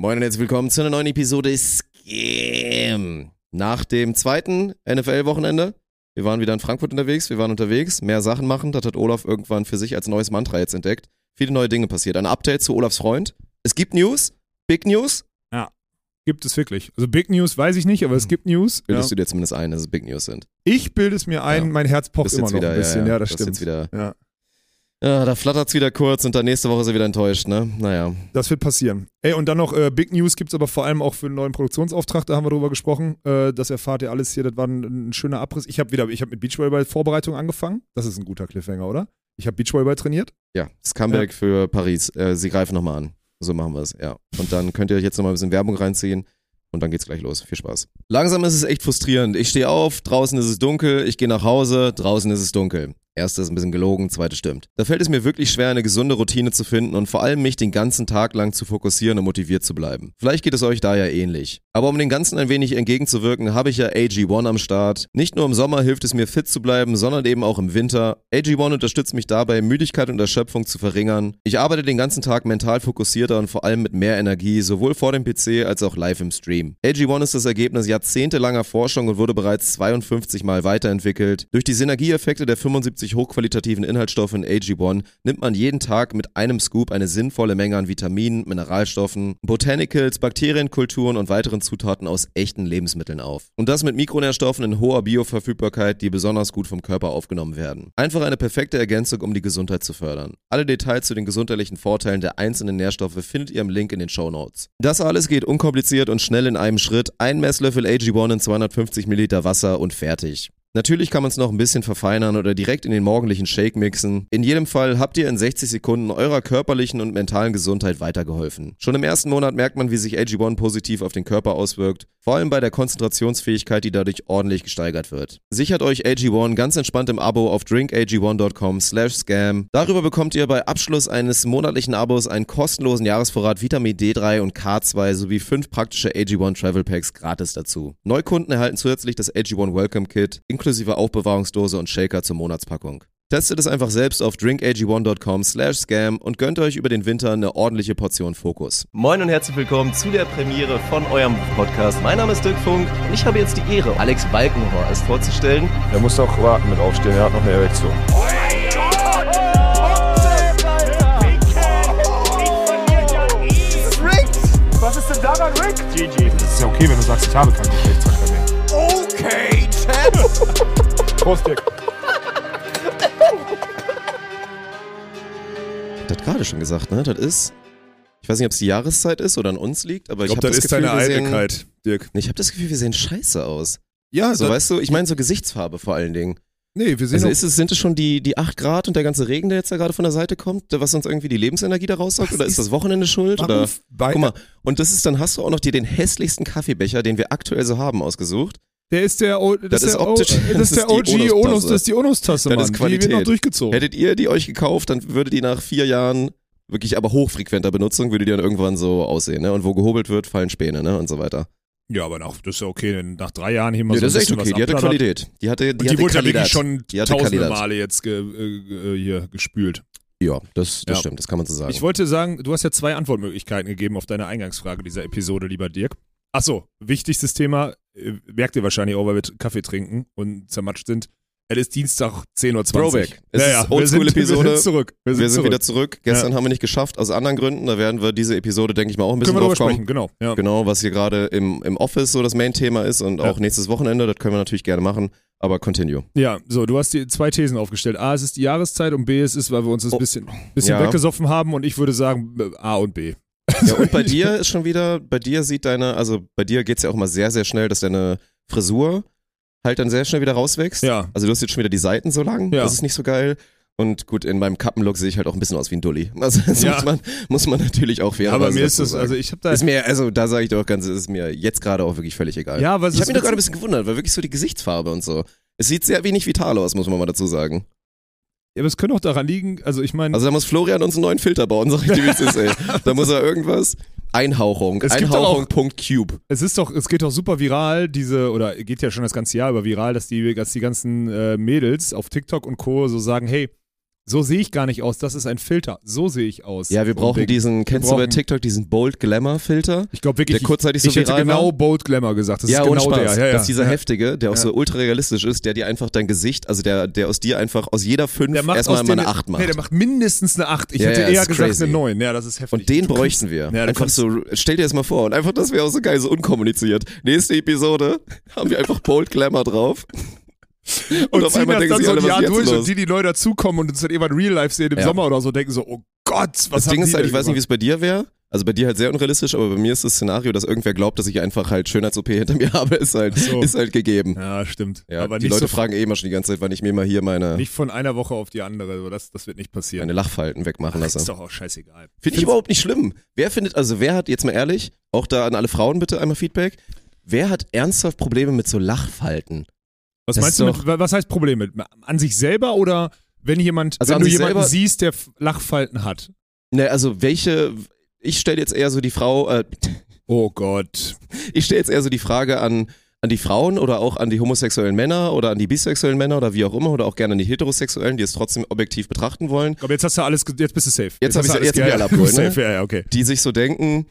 Moin und herzlich willkommen zu einer neuen Episode Scam. Nach dem zweiten NFL-Wochenende. Wir waren wieder in Frankfurt unterwegs, wir waren unterwegs, mehr Sachen machen. Das hat Olaf irgendwann für sich als neues Mantra jetzt entdeckt. Viele neue Dinge passiert. Ein Update zu Olafs Freund. Es gibt News, Big News. Gibt es wirklich. Also Big News weiß ich nicht, aber es gibt News. Ja. Bildest du dir zumindest ein, dass es Big News sind? Ich bilde es mir ein, Ja. mein Herz pocht immer noch wieder, ein bisschen. Ja, das bist stimmt. Jetzt wieder, Ja, ja, da flattert's wieder kurz und dann nächste Woche ist er wieder enttäuscht, ne? Naja. das wird passieren. Ey, und dann noch äh, Big News gibt es aber vor allem auch für einen neuen Produktionsauftrag, da haben wir drüber gesprochen. Äh, das erfahrt ihr alles hier, das war ein, ein schöner Abriss. Ich habe wieder, ich habe mit Beachvolleyball-Vorbereitung angefangen. Das ist ein guter Cliffhanger, oder? Ich habe Beachvolleyball trainiert. Ja, das Comeback für Paris. Äh, sie greifen nochmal an. So machen wir es, ja. Und dann könnt ihr euch jetzt nochmal ein bisschen Werbung reinziehen und dann geht's gleich los. Viel Spaß. Langsam ist es echt frustrierend. Ich stehe auf, draußen ist es dunkel, ich gehe nach Hause, draußen ist es dunkel. Erste ist ein bisschen gelogen, zweite stimmt. Da fällt es mir wirklich schwer, eine gesunde Routine zu finden und vor allem mich den ganzen Tag lang zu fokussieren und motiviert zu bleiben. Vielleicht geht es euch da ja ähnlich. Aber um den Ganzen ein wenig entgegenzuwirken, habe ich ja AG1 am Start. Nicht nur im Sommer hilft es mir fit zu bleiben, sondern eben auch im Winter. AG1 unterstützt mich dabei, Müdigkeit und Erschöpfung zu verringern. Ich arbeite den ganzen Tag mental fokussierter und vor allem mit mehr Energie, sowohl vor dem PC als auch live im Stream. AG1 ist das Ergebnis jahrzehntelanger Forschung und wurde bereits 52 Mal weiterentwickelt. Durch die Synergieeffekte der 75 hochqualitativen Inhaltsstoffe in AG1 nimmt man jeden Tag mit einem Scoop eine sinnvolle Menge an Vitaminen, Mineralstoffen, Botanicals, Bakterienkulturen und weiteren Zutaten aus echten Lebensmitteln auf. Und das mit Mikronährstoffen in hoher Bioverfügbarkeit, die besonders gut vom Körper aufgenommen werden. Einfach eine perfekte Ergänzung, um die Gesundheit zu fördern. Alle Details zu den gesundheitlichen Vorteilen der einzelnen Nährstoffe findet ihr im Link in den Show Notes. Das alles geht unkompliziert und schnell in einem Schritt. Ein Messlöffel AG1 in 250 Milliliter Wasser und fertig. Natürlich kann man es noch ein bisschen verfeinern oder direkt in den morgendlichen Shake mixen. In jedem Fall habt ihr in 60 Sekunden eurer körperlichen und mentalen Gesundheit weitergeholfen. Schon im ersten Monat merkt man, wie sich AG1 positiv auf den Körper auswirkt, vor allem bei der Konzentrationsfähigkeit, die dadurch ordentlich gesteigert wird. Sichert euch AG1 ganz entspannt im Abo auf drinkag1.com slash scam. Darüber bekommt ihr bei Abschluss eines monatlichen Abos einen kostenlosen Jahresvorrat Vitamin D3 und K2 sowie fünf praktische AG1 Travel Packs gratis dazu. Neukunden erhalten zusätzlich das AG1 Welcome Kit inklusive Aufbewahrungsdose und Shaker zur Monatspackung. Testet es einfach selbst auf drinkag1.com slash scam und gönnt euch über den Winter eine ordentliche Portion Fokus. Moin und herzlich willkommen zu der Premiere von eurem Podcast. Mein Name ist Dirk Funk und ich habe jetzt die Ehre, Alex Balkenhorst vorzustellen. Er muss auch warten mit aufstehen, er hat noch eine Erektion. Was ist denn daran, Rick? GG. Das ist ja okay, wenn du sagst, ich habe keinen Geschlechtsverkehr mehr. Okay. Prost, Dick. Das gerade schon gesagt, ne? Das ist, ich weiß nicht, ob es die Jahreszeit ist oder an uns liegt, aber ich, Ich habe glaube, das, das, ist Gefühl, deine wir sehen, Eitelkeit, Dirk. ich habe das Gefühl, wir sehen scheiße aus. Ja, So, weißt du, ich meine so Gesichtsfarbe vor allen Dingen. nee, wir sehen Also ist es, sind es schon die, die 8 Grad und der ganze Regen, der jetzt da gerade von der Seite kommt, was uns irgendwie die Lebensenergie da raussaugt? Oder ist ist- das Wochenende schuld? Oder? Guck mal, und das ist, dann hast du auch noch dir den hässlichsten Kaffeebecher, den wir aktuell so haben, ausgesucht. Der ist der, o, das Das ist der, o, optisch- das das ist der die OG Onus-Tasse. Onus, das ist die Onus-Tasse, Das Mann. ist Die wird Qualität. noch durchgezogen. Hättet ihr die euch gekauft, dann würdet ihr nach vier Jahren wirklich aber hochfrequenter Benutzung, würdet ihr dann irgendwann so aussehen, ne? Und wo gehobelt wird, fallen Späne, ne? Und so weiter. Ja, aber nach, das ist ja okay, denn nach drei Jahren hier mal Ja, so das ein ist echt okay. Die hatte. Qualität. Die hatte, die Und die hatte wurde ja Qualität. wirklich schon Die tausende Qualität. Male jetzt ge, äh, äh, hier gespült. Ja, das, das Ja. stimmt, das kann man so sagen. Ich wollte sagen, du hast ja zwei Antwortmöglichkeiten gegeben auf deine Eingangsfrage dieser Episode, lieber Dirk. Achso, wichtigstes Thema, äh, merkt ihr wahrscheinlich auch, weil wir Kaffee trinken und zermatscht sind. Es ist Dienstag 10.20 Uhr. Throwback. Es ja, ist Oldschool-Episode. Wir sind zurück. Wir sind, wir sind zurück. wieder zurück. Gestern Ja. haben wir nicht geschafft, aus anderen Gründen. Da werden wir diese Episode, denke ich mal, auch ein bisschen Können wir drauf sprechen, genau. Ja. Genau, was hier gerade im, im Office so das Main-Thema ist und Ja. auch nächstes Wochenende, das können wir natürlich gerne machen. Aber continue. Ja, so, du hast die zwei Thesen aufgestellt. A, es ist die Jahreszeit und B, es ist, weil wir uns das Oh. bisschen, bisschen weggesoffen haben und ich würde sagen äh, A und B. Ja, und bei dir ist schon wieder, bei dir sieht deine, also bei dir geht's ja auch mal sehr, sehr schnell, dass deine Frisur halt dann sehr schnell wieder rauswächst. Ja. Also du hast jetzt schon wieder die Seiten so lang, Ja. das ist nicht so geil. Und gut, in meinem Kappenlook sehe ich halt auch ein bisschen aus wie ein Dulli. Also das Ja. muss, man, muss man natürlich auch fairerweise Aber mir ist das, sagen. also ich habe da. ist mir, also da sage ich doch ganz, ist mir jetzt gerade auch wirklich völlig egal. ja, was ich habe mich doch gerade ein bisschen gewundert, weil wirklich so die Gesichtsfarbe und so. Es sieht sehr wenig vital aus, muss man mal dazu sagen. Ja, aber es könnte auch daran liegen, also ich meine, Also da muss Florian uns einen neuen Filter bauen, sag ich dir, wie es ist, ey. Da muss er irgendwas. Einhauchung. Es gibt doch Einhauchung. auch- Punkt Cube. es ist doch, es geht doch super viral, diese, oder geht ja schon das ganze Jahr über viral, dass die, dass die ganzen äh, Mädels auf TikTok und Co. so sagen, hey, So sehe ich gar nicht aus. Das ist ein Filter. So sehe ich aus. Ja, wir So brauchen diesen, kennst du bei brauchen- TikTok diesen Bold Glamour Filter? Ich glaube wirklich, der kurzzeitig so ich hätte viral genau war? Bold Glamour gesagt. Das ja, ist genau Spaß. der. Ja, ja. Das ist dieser ja. heftige, der auch so ultra realistisch ist, der dir einfach dein Gesicht, also der, der aus dir einfach aus jeder fünf erstmal mal eine Acht macht. Nee, der macht mindestens eine 8. Ich hätte eher gesagt crazy. eine 9. Ja, das ist heftig. und den Du bräuchten kannst- wir. Ja, du einfach kannst- so, stell dir das mal vor. Und einfach, das wäre auch so geil, so unkommuniziert. Nächste Episode haben wir einfach Bold Glamour drauf. Und, auf ziehen einmal das denken dann sich so ein Jahr durch los? und die, die neu dazukommen und uns dann irgendwann Real Life sehen im Ja. Sommer oder so, denken so, oh Gott, was Das Ding ist die halt, ich weiß nicht, wie es bei dir wäre. Also bei dir halt sehr unrealistisch, aber bei mir ist das Szenario, dass irgendwer glaubt, dass ich einfach halt Schönheits-OP hinter mir habe, ist halt, so. ist halt gegeben. Ja, stimmt. Ja, Aber die Leute so, fragen eh immer schon die ganze Zeit, wann ich mir mal hier meine, nicht von einer Woche auf die andere. So, das, das wird nicht passieren. meine Lachfalten wegmachen das lasse. ist doch auch scheißegal. Finde ich überhaupt nicht schlimm. Wer findet, also wer hat, jetzt mal ehrlich, auch da an alle Frauen bitte einmal Feedback, wer hat ernsthaft Probleme mit so Lachfalten? Was Das meinst du mit, was heißt Probleme? An sich selber oder wenn jemand, Also wenn du jemanden siehst, der Lachfalten hat? Ne, also welche, ich stelle jetzt eher so die Frau, äh, Oh Gott. ich stelle jetzt eher so die Frage an, an die Frauen oder auch an die homosexuellen Männer oder an die bisexuellen Männer oder wie auch immer oder auch gerne an die heterosexuellen, die es trotzdem objektiv betrachten wollen, Aber jetzt hast du alles, jetzt bist du safe. Jetzt hab hast ich's- du alles- jetzt ich ja, alle abgeholt, ne? Safe, ja, ja, okay. die sich so denken,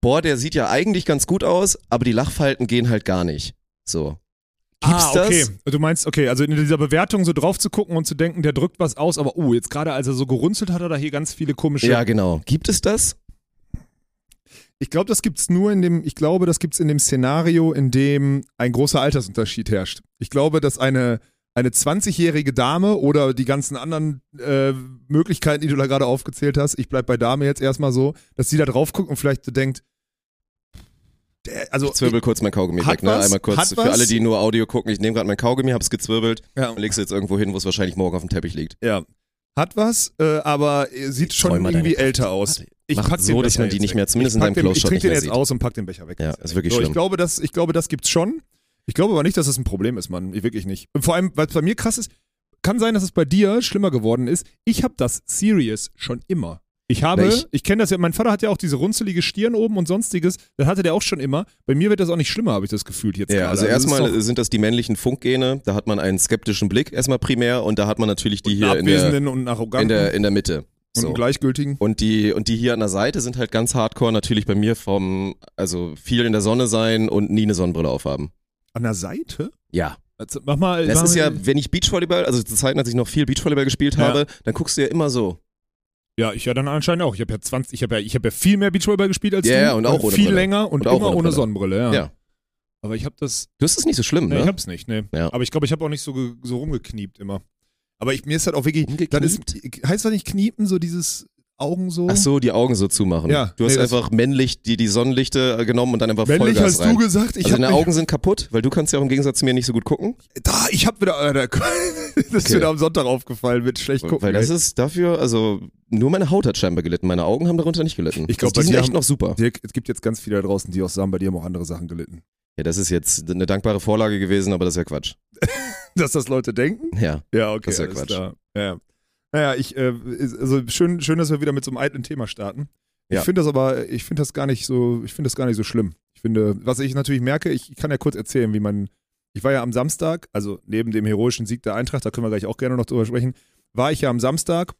boah, der sieht ja eigentlich ganz gut aus, aber die Lachfalten gehen halt gar nicht. So. Gibt's ah, okay. das? Du meinst, okay, also in dieser Bewertung so drauf zu gucken und zu denken, der drückt was aus, aber oh, jetzt gerade als er so gerunzelt hat, hat er hier ganz viele komische. Ja, genau. Gibt es das? Ich glaube, das gibt's nur in dem, ich glaube, das gibt's in dem Szenario, in dem ein großer Altersunterschied herrscht. Ich glaube, dass eine, eine 20-jährige Dame oder die ganzen anderen äh, Möglichkeiten, die du da gerade aufgezählt hast, ich bleib bei Dame jetzt erstmal so, dass sie da drauf guckt und vielleicht so denkt, also Ich zwirbel kurz mein Kaugummi weg, ne? was? Einmal kurz für was? alle, die nur Audio gucken. Ich nehme gerade mein Kaugummi, hab's gezwirbelt ja, und leg's jetzt irgendwo hin, wo es wahrscheinlich morgen auf dem Teppich liegt. ja, hat was, äh, aber äh, sieht schon Träum mal irgendwie älter aus. Ich Mach pack so, den dass Becher man die nicht mehr, zumindest in ich seinem den, Ich trinke den jetzt sieht. aus und pack den Becher weg. Ja, ist wirklich so, schlimm. Ich glaube, das, ich glaube, das gibt's schon. Ich glaube aber nicht, dass das ein Problem ist, Mann. Wirklich nicht. Und vor allem, weil es bei mir krass ist, kann sein, dass es bei dir schlimmer geworden ist. Ich habe das Serious schon immer. Ich habe, Welch? ich kenne das ja, mein Vater hat ja auch diese runzelige Stirn oben und sonstiges. Das hatte der auch schon immer. Bei mir wird das auch nicht schlimmer, habe ich das Gefühl jetzt Ja, gerade. also ist erstmal sind das die männlichen Funkgene, da hat man einen skeptischen Blick erstmal primär und da hat man natürlich die hier in der, und in der, in der Mitte. und So. einen Gleichgültigen. Und die, und die hier an der Seite sind halt ganz hardcore natürlich bei mir vom, also viel in der Sonne sein und nie eine Sonnenbrille aufhaben. An der Seite? Ja. Also, mach mal. Das mach ist mal- ja, wenn ich Beachvolleyball, also zu Zeiten, als ich noch viel Beachvolleyball gespielt Ja. habe, dann guckst du ja immer so. Ja, ich ja dann anscheinend auch. Ich habe ja 20, ich habe ja, ich habe ja viel mehr Beachvolleyball gespielt als Ja, du. ja, und auch ohne viel Brille. länger und, Und auch immer ohne ohne, Brille. Sonnenbrille, ja. Ja. Aber ich habe das, Du hast es nicht so schlimm, nee, ne? ich hab's nicht, nee. Ja. Aber ich glaube, ich habe auch nicht so, so rumgekniept immer. Aber ich, mir ist halt auch wirklich, Umgekniept? das ist, heißt das nicht kniepen, so dieses Augen so? Ach so, die Augen so zumachen. Ja, Du hast nee, einfach männlich die, die Sonnenlichte äh, genommen und dann einfach Männlich Vollgas hast rein. du gesagt, ich also deine Augen sind kaputt, weil du kannst ja auch im Gegensatz zu mir nicht so gut gucken. da, ich hab wieder, äh, da- das ist Okay. wieder am Sonntag aufgefallen mit schlecht gucken. weil das ey. ist dafür, also nur meine Haut hat scheinbar gelitten, meine Augen haben darunter nicht gelitten. Ich glaub, also, die sind echt haben- noch super. Dirk, es gibt jetzt ganz viele da draußen, die auch sagen, bei dir haben auch andere Sachen gelitten. Ja, das ist jetzt eine dankbare Vorlage gewesen, aber das ist ja Quatsch. Dass das Leute denken? Ja. Ja, okay. Das ist ja Quatsch. Klar. Ja. Naja, ich, äh, also schön, schön, dass wir wieder mit so einem eitlen Thema starten. Ja. Ich finde das aber, ich finde das gar nicht so, ich finde das gar nicht so schlimm. Ich finde, was ich natürlich merke, ich, ich kann ja kurz erzählen, wie man, ich war ja am Samstag, also neben dem heroischen Sieg der Eintracht, da können wir gleich auch gerne noch drüber sprechen, war ich ja am Samstag,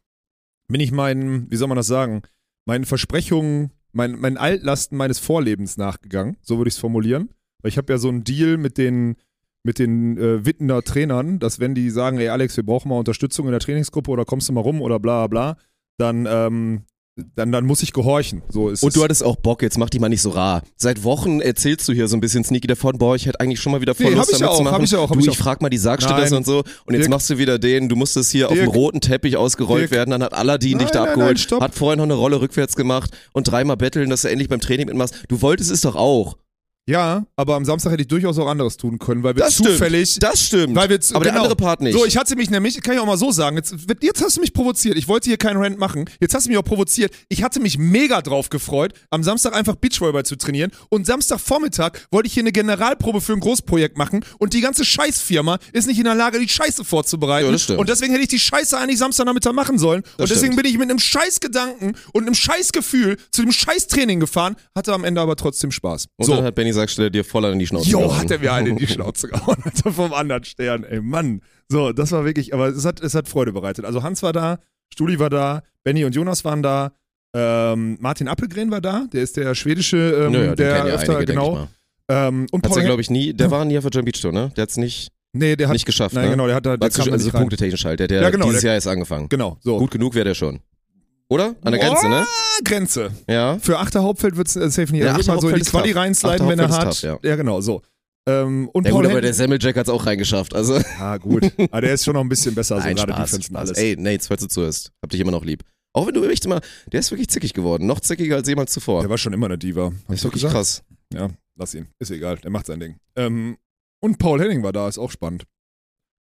bin ich meinen, wie soll man das sagen, meinen Versprechungen, meinen, meinen Altlasten meines Vorlebens nachgegangen, so würde ich es formulieren. Weil ich habe ja so einen Deal mit den, mit den äh, Wittener Trainern, dass wenn die sagen, ey Alex, wir brauchen mal Unterstützung in der Trainingsgruppe oder kommst du mal rum oder bla bla, dann, ähm, dann, dann muss ich gehorchen. So ist Und du hattest auch Bock, jetzt mach dich mal nicht so rar. Seit Wochen erzählst du hier so ein bisschen sneaky davon, boah, ich hätte eigentlich schon mal wieder voll Nee, Lust damit auch, zu machen. ich auch, du, ich ich, frag mal, die Nein. und so. Und jetzt Dirk. machst du wieder den, du musstest hier auf dem Dirk. roten Teppich ausgerollt Dirk. werden, dann hat Aladdin dich Nein, da nein, abgeholt, nein, hat vorhin noch eine Rolle rückwärts gemacht und dreimal betteln, dass du endlich beim Training mitmachst. Du wolltest es doch auch. Ja, aber am Samstag hätte ich durchaus auch anderes tun können, weil wir Das zufällig. stimmt. Das stimmt. Weil wir aber der genau. andere Part nicht. So, ich hatte mich nämlich, kann ich auch mal so sagen, jetzt, jetzt hast du mich provoziert. Ich wollte hier keinen Rant machen. Jetzt hast du mich auch provoziert. Ich hatte mich mega drauf gefreut, am Samstag einfach Beachvolleyball zu trainieren. Und Samstagvormittag wollte ich hier eine Generalprobe für ein Großprojekt machen. Und die ganze Scheißfirma ist nicht in der Lage, die Scheiße vorzubereiten. Ja, das stimmt. Und deswegen hätte ich die Scheiße eigentlich Samstagnachmittag machen sollen. und deswegen stimmt. bin ich mit einem Scheißgedanken und einem Scheißgefühl zu dem Scheißtraining gefahren, hatte am Ende aber trotzdem Spaß. und so. dann hat Benny gesagt, stell dir voll an die Schnauze. Jo, hat er mir einen in die Schnauze gehauen, Alter, vom anderen Stern, ey, Mann. So, das war wirklich, aber es hat, es hat Freude bereitet. Also Hans war da, Stuli war da, Benny und Jonas waren da, ähm, Martin Appelgren war da, der ist der schwedische, ähm, ja, den der ja öfter, einige, genau. Ähm, und Paul ja, glaube ich, nie, der war nie auf der Beach Tour, ne? Der hat's nicht, nee, der hat, nicht geschafft, nein, ne? genau, der hat da, der also punktetechnisch halt, der, der Ja, genau, dieses der- Jahr ist angefangen. Genau, so. Gut genug wäre der schon. Oder? An der Grenze, ne? Ah, Grenze. Ja. Für Achter Hauptfeld wird es äh, safe nicht. Ja, Achter mal so in die Quali reinsliden, wenn er hat. ist tough, ja. genau, so. Ähm, und Ja, Paul gut, aber der Semmeljack hat's auch reingeschafft, also. Ah, gut. Aber der ist schon noch ein bisschen besser, so Nein, gerade Spaß, Defense alles. Ey, Nate, falls du zuhörst, hab dich immer noch lieb. Auch wenn du echt immer, der ist wirklich zickig geworden. Noch zickiger als jemals zuvor. Der war schon immer eine Diva. Ich ist wirklich gesagt? krass. Ja, lass ihn. Ist egal. Der macht sein Ding. Ähm, und Paul Henning war da, ist auch spannend.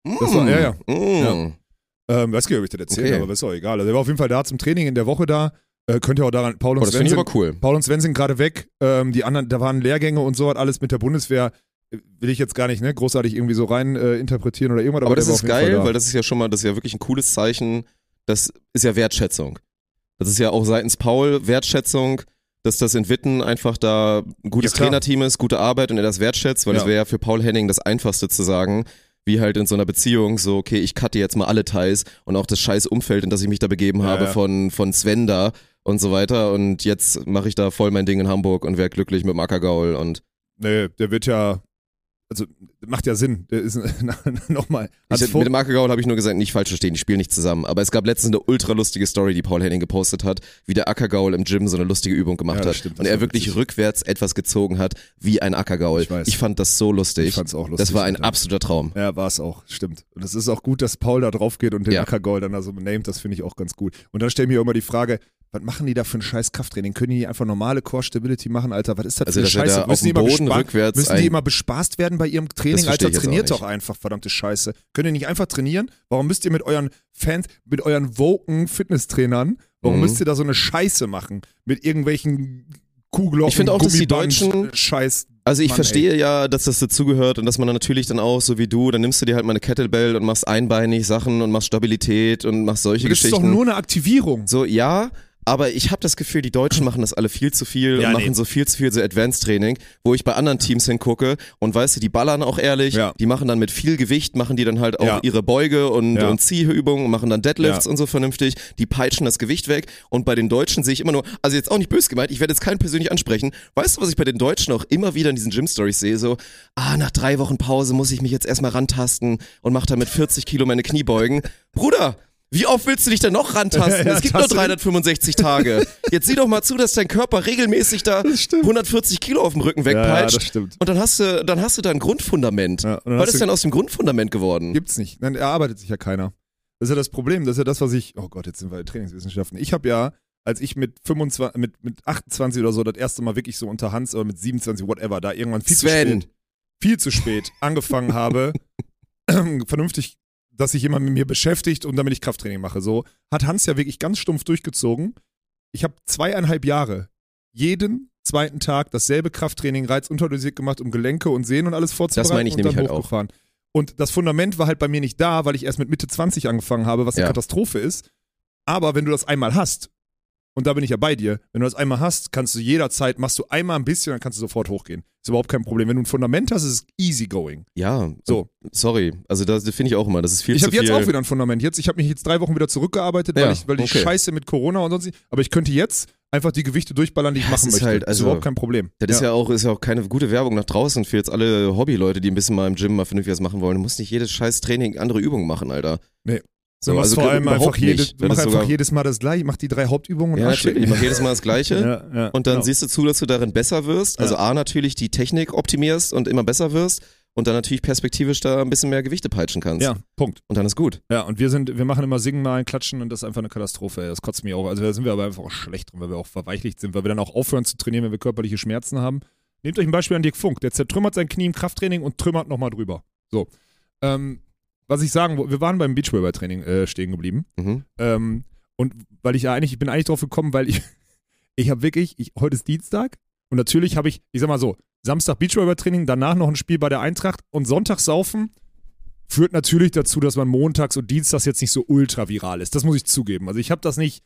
Das war- ja, ja. Mm. Ähm, weiß gar nicht, ob ich das erzähle, Okay. aber ist auch egal. Also, er war auf jeden Fall da zum Training in der Woche da. Äh, könnt ihr auch daran, Paul Oh, und das Sven sind, aber cool. Paul und Sven sind gerade weg. Ähm, die anderen, da waren Lehrgänge und so, hat alles mit der Bundeswehr. Äh, Will ich jetzt gar nicht, ne, großartig irgendwie so rein äh, interpretieren oder irgendwas. Aber das der war ist geil, da. weil das ist ja schon mal, das ist ja wirklich ein cooles Zeichen. Das ist ja Wertschätzung. Das ist ja auch seitens Paul Wertschätzung, dass das in Witten einfach da ein gutes Ja. Trainerteam ist, gute Arbeit und er das wertschätzt, weil Ja. es wäre ja für Paul Henning das Einfachste zu sagen, wie halt in so einer Beziehung, so, okay, ich cutte jetzt mal alle Teils und auch das scheiß Umfeld, in das ich mich da begeben habe ja. von, von Sven da und so weiter und jetzt mache ich da voll mein Ding in Hamburg und wäre glücklich mit dem Ackergaul und Nee, der wird ja, also macht ja Sinn. Ist nochmal. Ich, mit dem Ackergaul habe ich nur gesagt, nicht falsch verstehen, die spielen nicht zusammen. Aber es gab letztens eine ultra lustige Story, die Paul Henning gepostet hat, wie der Ackergaul im Gym so eine lustige Übung gemacht Ja, hat. stimmt, und er wirklich witzig. rückwärts etwas gezogen hat, wie ein Ackergaul. Ich weiß. fand das so lustig. Ich fand's auch lustig. das war ein Alter. absoluter Traum. Ja, war es auch, stimmt. Und es ist auch gut, dass Paul da drauf geht und den Ja. Ackergaul dann da so named, das finde ich auch ganz gut. Und dann stellen wir immer die Frage, was machen die da für ein scheiß Krafttraining? Können die einfach normale Core Stability machen, Alter? Was ist das Also, für eine Scheiße? da müssen die immer Boden bespa- rückwärts müssen die immer bespaßt werden bei ihrem Training? Das Alter, trainiert doch einfach, verdammte Scheiße. Könnt ihr nicht einfach trainieren? Warum müsst ihr mit euren Fans, mit euren woken Fitnesstrainern, warum Mhm. müsst ihr da so eine Scheiße machen? Mit irgendwelchen Kuhglocken, Ich finde auch, dass die Deutschen- Scheiß. Also ich Mann, verstehe ja, dass das dazugehört und dass man dann natürlich dann auch, so wie du, dann nimmst du dir halt mal eine Kettlebell und machst einbeinig Sachen und machst Stabilität und machst solche Das ist Geschichten. doch nur eine Aktivierung. So, ja, aber ich habe das Gefühl, die Deutschen machen das alle viel zu viel Ja, und nee. machen so viel zu viel so Advanced Training, wo ich bei anderen Teams hingucke und weißt du, die ballern auch ehrlich, Ja. die machen dann mit viel Gewicht, machen die dann halt auch Ja. ihre Beuge und, und Ziehübungen, machen dann Deadlifts und so vernünftig, die peitschen das Gewicht weg und bei den Deutschen sehe ich immer nur, also jetzt auch nicht böse gemeint, ich werde jetzt keinen persönlich ansprechen, weißt du, was ich bei den Deutschen auch immer wieder in diesen Gym-Stories sehe, so, ah, nach drei Wochen Pause muss ich mich jetzt erstmal rantasten und mach dann mit 40 Kilo meine Kniebeugen. Bruder, wie oft willst du dich denn noch rantasten? Ja, es gibt nur taste- 365 Tage. Jetzt sieh doch mal zu, dass dein Körper regelmäßig da 140 Kilo auf dem Rücken Ja, ja, wegpeitscht. das stimmt. und dann hast du, dann hast du da ein Grundfundament. Ja, Was ist denn aus dem Grundfundament geworden? Gibt's nicht. Nein, erarbeitet sich ja keiner. Das ist ja das Problem. Das ist ja das, was ich. Oh Gott, jetzt sind wir in Trainingswissenschaften. Ich habe ja, als ich mit 25, mit, mit 28 oder so das erste Mal wirklich so unter Hans oder mit 27, whatever, da irgendwann viel zu Sven. spät, viel zu spät angefangen habe, vernünftig, dass sich jemand mit mir beschäftigt und damit ich Krafttraining mache. So hat Hans ja wirklich ganz stumpf durchgezogen. Ich habe zweieinhalb Jahre jeden zweiten Tag dasselbe Krafttraining reizunterdosiert gemacht, um Gelenke und Sehnen und alles vorzubereiten meine ich und nämlich halt auch. Und das Fundament war halt bei mir nicht da, weil ich erst mit Mitte 20 angefangen habe, was eine Ja. Katastrophe ist. Aber wenn du das einmal hast, und da bin ich ja bei dir, wenn du das einmal hast, kannst du jederzeit, machst du einmal ein bisschen, dann kannst du sofort hochgehen. Ist überhaupt kein Problem. Wenn du ein Fundament hast, ist es easy going. Ja, So. sorry. Also das finde ich auch immer, das ist viel Ich zu habe viel. jetzt auch wieder ein Fundament. Jetzt, ich habe mich jetzt drei Wochen wieder zurückgearbeitet, weil Ja, ich, weil okay. Scheiße mit Corona und sonst. Aber ich könnte jetzt einfach die Gewichte durchballern, die ich Ja, es machen ist möchte. halt, ist also- überhaupt kein Problem. Das ist ja auch, ist ja auch keine gute Werbung nach draußen für jetzt alle Hobbyleute, die ein bisschen mal im Gym mal vernünftig was machen wollen. Du musst nicht jedes scheiß Training andere Übungen machen, Alter. Nee. So, du machst also vor allem einfach, jede, ist einfach jedes Mal das gleiche, mach die drei Hauptübungen und Ja, natürlich. Ich mache jedes Mal das Gleiche. Ja, ja, Und dann genau. siehst du zu, dass du darin besser wirst. Also A, natürlich die Technik optimierst und immer besser wirst. Und dann natürlich perspektivisch da ein bisschen mehr Gewichte peitschen kannst. Ja, Punkt. Und dann ist gut. Ja, und wir sind, wir machen immer Singen, Malen, Klatschen und das ist einfach eine Katastrophe. Das kotzt mich auch. Also da sind wir aber einfach auch schlecht drin, weil wir auch verweichlicht sind, weil wir dann auch aufhören zu trainieren, wenn wir körperliche Schmerzen haben. Nehmt euch ein Beispiel an Dirk Funk, der zertrümmert sein Knie im Krafttraining und trümmert nochmal drüber. So. Ähm, was ich sagen wollte, wir waren beim Beachweber-Training äh, stehen geblieben. Mhm. Ähm, und weil ich ja eigentlich, ich bin eigentlich drauf gekommen, weil ich, ich habe wirklich, ich, heute ist Dienstag und natürlich habe ich, ich sag mal so, Samstag Beachweber-Training, danach noch ein Spiel bei der Eintracht und Sonntag saufen führt natürlich dazu, dass man montags und dienstags jetzt nicht so ultra viral ist. Das muss ich zugeben. Also ich habe das nicht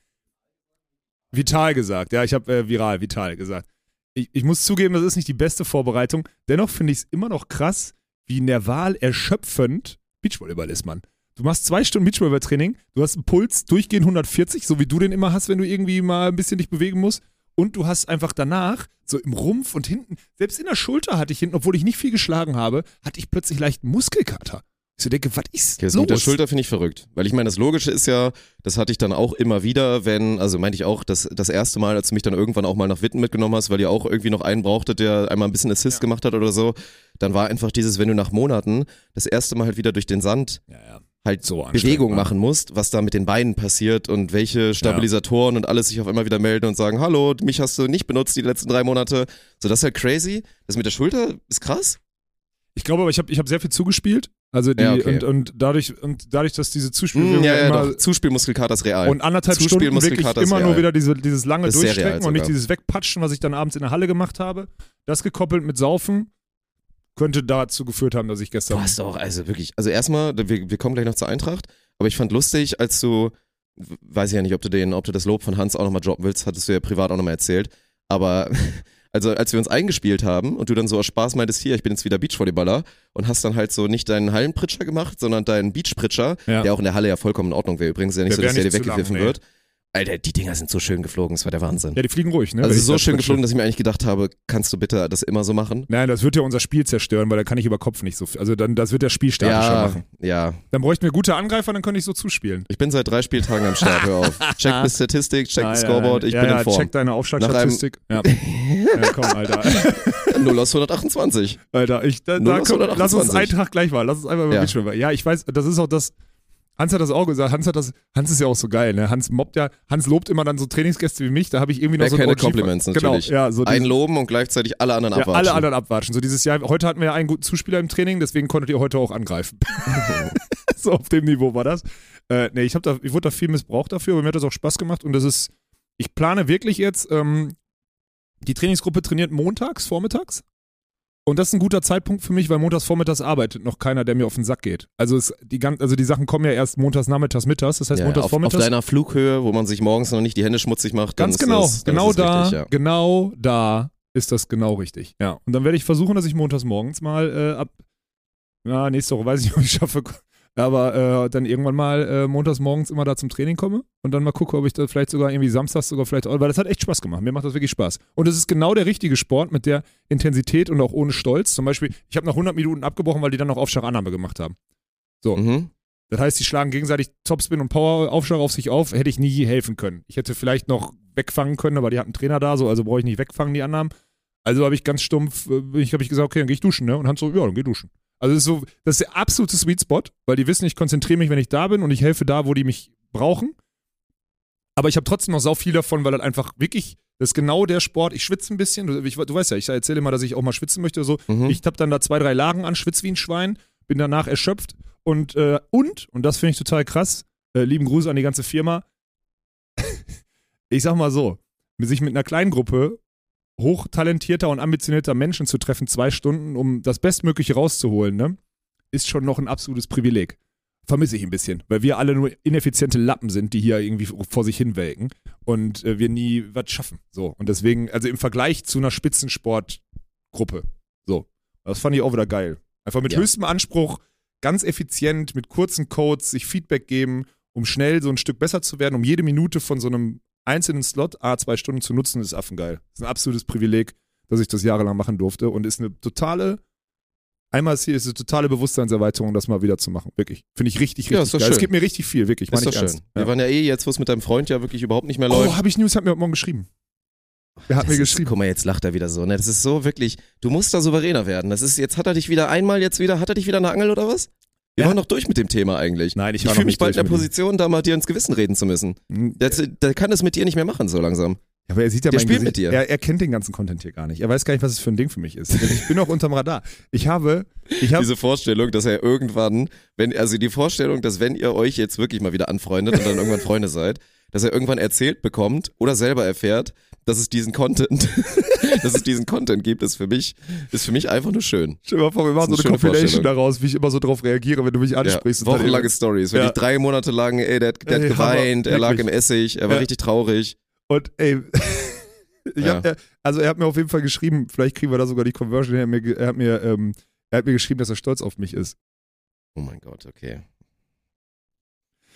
vital gesagt. Ja, ich habe äh, viral, vital gesagt. ich, ich muss zugeben, das ist nicht die beste Vorbereitung. Dennoch finde ich es immer noch krass, wie nerval erschöpfend Beachvolleyball ist, Mann. Du machst zwei Stunden Beachvolleyball-Training, du hast einen Puls durchgehend 140, so wie du den immer hast, wenn du irgendwie mal ein bisschen dich bewegen musst. Und du hast einfach danach, so im Rumpf und hinten, selbst in der Schulter hatte ich hinten, obwohl ich nicht viel geschlagen habe, hatte ich plötzlich leicht einen Muskelkater. So denke, was ist Okay, das los? mit der Schulter finde ich verrückt. Weil ich meine, das Logische ist ja, das hatte ich dann auch immer wieder, wenn, also meinte ich auch, das, das erste Mal, als du mich dann irgendwann auch mal nach Witten mitgenommen hast, weil ihr auch irgendwie noch einen brauchtet, der einmal ein bisschen Assist gemacht hat oder so, dann war einfach dieses, wenn du nach Monaten das erste Mal halt wieder durch den Sand ja, ja. halt So Bewegung Mann. machen musst, was da mit den Beinen passiert und welche Stabilisatoren und alles sich auf einmal wieder melden und sagen, hallo, mich hast du nicht benutzt die letzten drei Monate. So, das ist halt crazy. Das mit der Schulter ist krass. Ich glaube aber, ich habe ich hab sehr viel zugespielt. Also die, Ja, okay. und, und dadurch, und dadurch, dass diese Zuspielbewegung Mm, ja, ja, immer doch. Zuspielmuskelkater ist real. und anderthalb Stunden wirklich immer nur wieder diese, dieses lange Das Durchstrecken und nicht dieses Wegpatschen, was ich dann abends in der Halle gemacht habe. Das gekoppelt mit Saufen könnte dazu geführt haben, dass ich gestern. Du hast doch, also wirklich, also erstmal, wir, wir kommen gleich noch zur Eintracht, aber ich fand lustig, als du, weiß ich ja nicht, ob du den, ob du das Lob von Hans auch nochmal droppen willst, hattest du ja privat auch nochmal erzählt, aber also als wir uns eingespielt haben und du dann so aus Spaß meintest, hier, ich bin jetzt wieder Beachvolleyballer und hast dann halt so nicht deinen Hallenpritscher gemacht, sondern deinen Beachpritscher, Ja. der auch in der Halle ja vollkommen in Ordnung wäre übrigens, ja nicht Der so, dass der dir weggegriffen nee. wird. Alter, die Dinger sind so schön geflogen, das war der Wahnsinn. Ja, die fliegen ruhig, ne? also so schön geflogen, dass ich mir eigentlich gedacht habe, kannst du bitte das immer so machen? Nein, das wird ja unser Spiel zerstören, weil da kann ich über Kopf nicht so viel. Also dann, das wird das Spiel statischer Ja, machen. ja, Dann bräuchten wir gute Angreifer, dann könnte ich so zuspielen. Ich bin seit drei Spieltagen am Start, hör auf. Check die Statistik, check Ah, das ja, Scoreboard, ich ja, bin ja, in Form. Check deine Aufschlagstatistik. Ja. ja, komm, Alter. 0 aus 128. Alter, ich, da, da komm, lass uns 128. Eintracht gleich mal. Lass uns einfach über Ja. Beachvolleyball. Ja, ich weiß, das ist auch das. Hans hat das auch gesagt. Hans hat das. Hans ist ja auch so geil. Ne? Hans mobbt ja. Hans lobt immer dann so Trainingsgäste wie mich. Da habe ich irgendwie noch so OG Compliments natürlich. Genau, ja, so Ein Loben und gleichzeitig alle anderen ja, abwatschen. alle anderen abwatschen. So dieses Jahr. Heute hatten wir ja einen guten Zuspieler im Training, deswegen konntet ihr heute auch angreifen. so auf dem Niveau war das. Äh, nee, ich, hab da, ich wurde da viel missbraucht dafür, aber mir hat das auch Spaß gemacht und das ist. Ich plane wirklich jetzt. Ähm, die Trainingsgruppe trainiert montags, vormittags. Und das ist ein guter Zeitpunkt für mich, weil montags vormittags arbeitet noch keiner, der mir auf den Sack geht. Also, es, die, also die Sachen kommen ja erst montags, nachmittags, mittags. Das heißt, ja, montags, auf, auf vormittags. deiner Flughöhe, wo man sich morgens noch nicht die Hände schmutzig macht. Ganz genau, das, genau da, Richtig, ja. genau da ist das genau richtig. Ja. Und dann werde ich versuchen, dass ich montags morgens mal äh, ab, ja, nächste Woche weiß ich nicht, ob ich schaffe, aber äh, dann irgendwann mal äh, montags morgens immer da zum Training komme und dann mal gucke, ob ich da vielleicht sogar irgendwie samstags sogar vielleicht, auch- weil das hat echt Spaß gemacht. Mir macht das wirklich Spaß. Und es ist genau der richtige Sport mit der Intensität und auch ohne Stolz. Zum Beispiel, ich habe nach 100 Minuten abgebrochen, weil die dann noch Aufschlagannahme gemacht haben. Mhm. Das heißt, die schlagen gegenseitig Topspin und Power-Aufschlag auf sich auf, hätte ich nie helfen können. Ich hätte vielleicht noch wegfangen können, aber die hatten einen Trainer da, so, also brauche ich nicht wegfangen, die anderen. Also habe ich ganz stumpf, äh, ich habe ich gesagt, okay, dann gehe ich duschen, ne? Und Hans so, ja, dann geh duschen. Also das ist so, das ist der absolute Sweet Spot, weil die wissen, ich konzentriere mich, wenn ich da bin und ich helfe da, wo die mich brauchen. Aber ich habe trotzdem noch sau viel davon, weil das einfach wirklich, das ist genau der Sport. Ich schwitze ein bisschen, du, ich, du weißt ja, ich erzähle immer, dass ich auch mal schwitzen möchte so. Mhm. Ich habe dann da zwei, drei Lagen an, schwitz wie ein Schwein, bin danach erschöpft und, äh, und, und das finde ich total krass, äh, lieben Gruß an die ganze Firma. ich sag mal so, sich mit einer kleinen Gruppe hochtalentierter und ambitionierter Menschen zu treffen, zwei Stunden, um das Bestmögliche rauszuholen, ne, ist schon noch ein absolutes Privileg. Vermisse ich ein bisschen, weil wir alle nur ineffiziente Lappen sind, die hier irgendwie vor sich hinwelken und äh, wir nie was schaffen. So. Und deswegen, also im Vergleich zu einer Spitzensportgruppe. So. Das fand ich auch wieder geil. Einfach mit Ja. höchstem Anspruch, ganz effizient, mit kurzen Codes, sich Feedback geben, um schnell so ein Stück besser zu werden, um jede Minute von so einem einzelnen Slot, a zwei Stunden zu nutzen, ist affengeil. Das ist ein absolutes Privileg, dass ich das jahrelang machen durfte und ist eine totale, einmal ist hier ist eine totale Bewusstseinserweiterung, das mal wieder zu machen. Wirklich. Finde ich richtig, Ja, richtig ist doch geil. schön. Es gibt mir richtig viel, wirklich. Ist Meine doch ich schön. ernst. Wir Ja. waren ja eh jetzt, wo es mit deinem Freund ja wirklich überhaupt nicht mehr Oh, läuft. habe ich News, hat mir heute Morgen geschrieben. Er hat Das mir ist, geschrieben. guck mal, jetzt lacht er wieder so, ne? Das ist so wirklich, du musst da souveräner werden. Das ist, jetzt hat er dich wieder einmal, jetzt wieder, hat er dich wieder eine Angel oder was? Wir Ja. waren doch durch mit dem Thema eigentlich. Nein, ich Ich fühle noch mich bald in der. Position, da mal dir ins Gewissen reden zu müssen. Hm, Der, der kann das mit dir nicht mehr machen, so langsam. Ja, aber er sieht ja Der mein spielt Gesicht. mit dir. Er, er kennt den ganzen Content hier gar nicht. Er weiß gar nicht, was es für ein Ding für mich ist. Ich bin auch unterm Radar. Ich habe, ich habe, Diese Vorstellung, dass er irgendwann, wenn, also die Vorstellung, dass wenn ihr euch jetzt wirklich mal wieder anfreundet und dann irgendwann Freunde seid, dass er irgendwann erzählt bekommt oder selber erfährt, dass es diesen Content, dass es diesen Content gibt, ist für mich, ist für mich einfach nur schön. stell dir mal vor, wir machen so eine Compilation daraus, wie ich immer so drauf reagiere, wenn du mich Ja, ansprichst. dann wochenlange Stories. Wenn Ja. ich drei Monate lang, ey, der, hat- der Ey, hat geweint, Hammer, er lag im Essig, er war Ja. richtig traurig. Und ey, Ja. hab, er- also er hat mir auf jeden Fall geschrieben, vielleicht kriegen wir da sogar die Conversion her. Er er hat mir, ähm, er hat mir geschrieben, dass er stolz auf mich ist. Oh mein Gott, okay.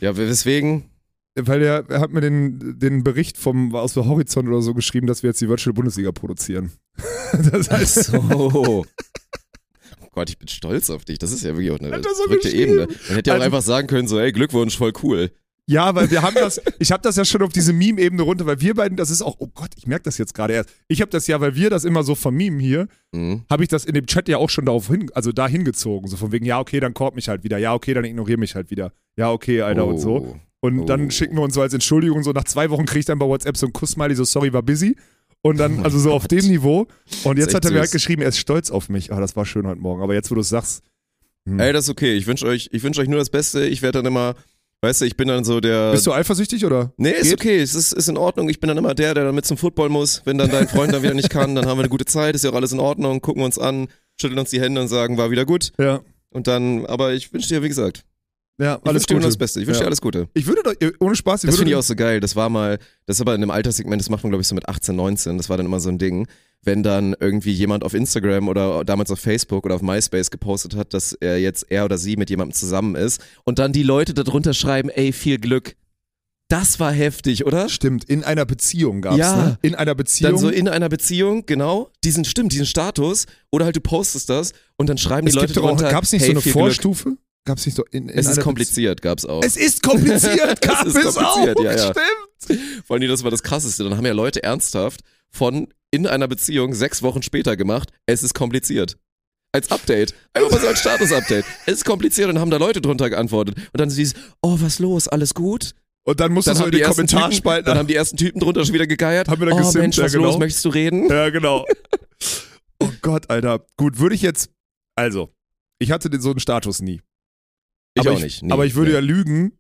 Ja, weswegen? Weil er, hat mir den, den Bericht vom, aus der Horizont oder so geschrieben, dass wir jetzt die Virtual Bundesliga produzieren. das heißt, so. Oh Gott, ich bin stolz auf dich. Das ist ja wirklich auch eine er so verrückte? Ebene. Man hätte ja auch Also- einfach sagen können, so, ey, Glückwunsch, voll cool. ja, weil wir haben das, ich habe das ja schon auf diese Meme-Ebene runter, weil wir beiden, das ist auch, oh Gott, ich merke das jetzt gerade erst. Ich habe das ja, weil wir das immer so vermimen hier, Mhm. habe ich das in dem Chat ja auch schon darauf hin, also da hingezogen. So von wegen, ja, okay, dann korb mich halt wieder. Ja, okay, dann ignoriere mich halt wieder. Ja, okay, Alter, und so. Und Oh. dann schicken wir uns so als Entschuldigung, so nach zwei Wochen kriege ich dann bei WhatsApp so ein Kuss-Smiley, so sorry, war busy. Und dann, Oh also so auf Gott. dem Niveau. Und jetzt hat er mir halt geschrieben, er ist stolz auf mich. Ah, das war schön heute Morgen. Aber jetzt, wo du es sagst, hm. Ey, das ist okay. Ich wünsche euch, ich wünsche euch nur das Beste. Ich werde dann immer, weißt du, ich bin dann so der. bist du eifersüchtig oder? Nee, ist Geht? okay, es ist, ist in Ordnung. Ich bin dann immer der, der dann mit zum Football muss. Wenn dann dein Freund dann wieder nicht kann, dann haben wir eine gute Zeit, ist ja auch alles in Ordnung, gucken uns an, schütteln uns die Hände und sagen, war wieder gut. Ja. Und dann, aber ich wünsche dir, wie gesagt, Ja, ich alles nur Gute. das Beste. Ich wünsche Ja. dir alles Gute. Ich würde doch, ohne Spaß, ich Das finde ich auch so geil. Das war mal, das ist aber in einem Alterssegment, das macht man glaube ich so mit 18, 19. Das war dann immer so ein Ding. Wenn dann irgendwie jemand auf Instagram oder damals auf Facebook oder auf MySpace gepostet hat, dass er jetzt er oder sie mit jemandem zusammen ist und dann die Leute darunter schreiben, ey, viel Glück. Das war heftig, oder? Stimmt, in einer Beziehung gab's, Ja. ne? In einer Beziehung. Dann so in einer Beziehung, genau, diesen, stimmt, diesen Status, oder halt du postest das und dann schreiben es die Leute drunter, gab's nicht hey, so eine viel Glück. Vorstufe? Gab's nicht so in, in Es ist kompliziert, gab's auch. Beziehung? Es ist kompliziert, gab Es es, ist kompliziert, auch. ja, ja. Stimmt. Vor allem, das war das Krasseste. Dann haben ja Leute ernsthaft von in einer Beziehung sechs Wochen später gemacht, es ist kompliziert. Als Update. Einfach mal so als Status-Update. Es ist kompliziert und haben da Leute drunter geantwortet. Und dann so dieses, oh, was los, alles gut? Und dann musst Dann du so in die die ersten Typen, Kommentarspalten dann haben die ersten Typen drunter schon wieder gegeiert. Haben wir dann oh gesimpt, Mensch, ja, was genau. los, möchtest du reden? Ja, genau. oh Gott, Alter. Gut, würde ich jetzt. Also, ich hatte den, so einen Status nie. Ich aber auch ich, nicht. Nee, aber ich würde nee. ja lügen,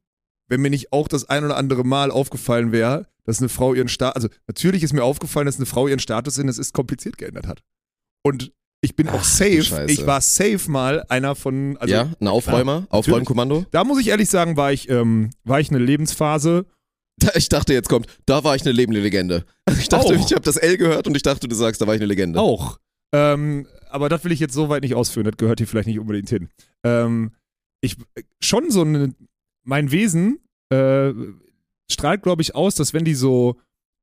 wenn mir nicht auch das ein oder andere Mal aufgefallen wäre, dass eine Frau ihren Status. Also, natürlich ist mir aufgefallen, dass eine Frau ihren Status in es ist kompliziert geändert hat. Und ich bin auch Ach, du safe. Ich war safe mal einer von. Also, ja, ein Aufräumer, Aufräumkommando. Da muss ich ehrlich sagen, war ich, ähm, war ich eine Lebensphase. Ich dachte, jetzt kommt, da war ich eine lebende Legende. Ich dachte, Auch. ich habe das L gehört und ich dachte, du sagst, da war ich eine Legende. Auch. Ähm, aber das will ich jetzt so weit nicht ausführen, das gehört hier vielleicht nicht unbedingt hin. Ähm, ich schon so eine, mein Wesen äh, strahlt, glaube ich, aus, dass wenn die so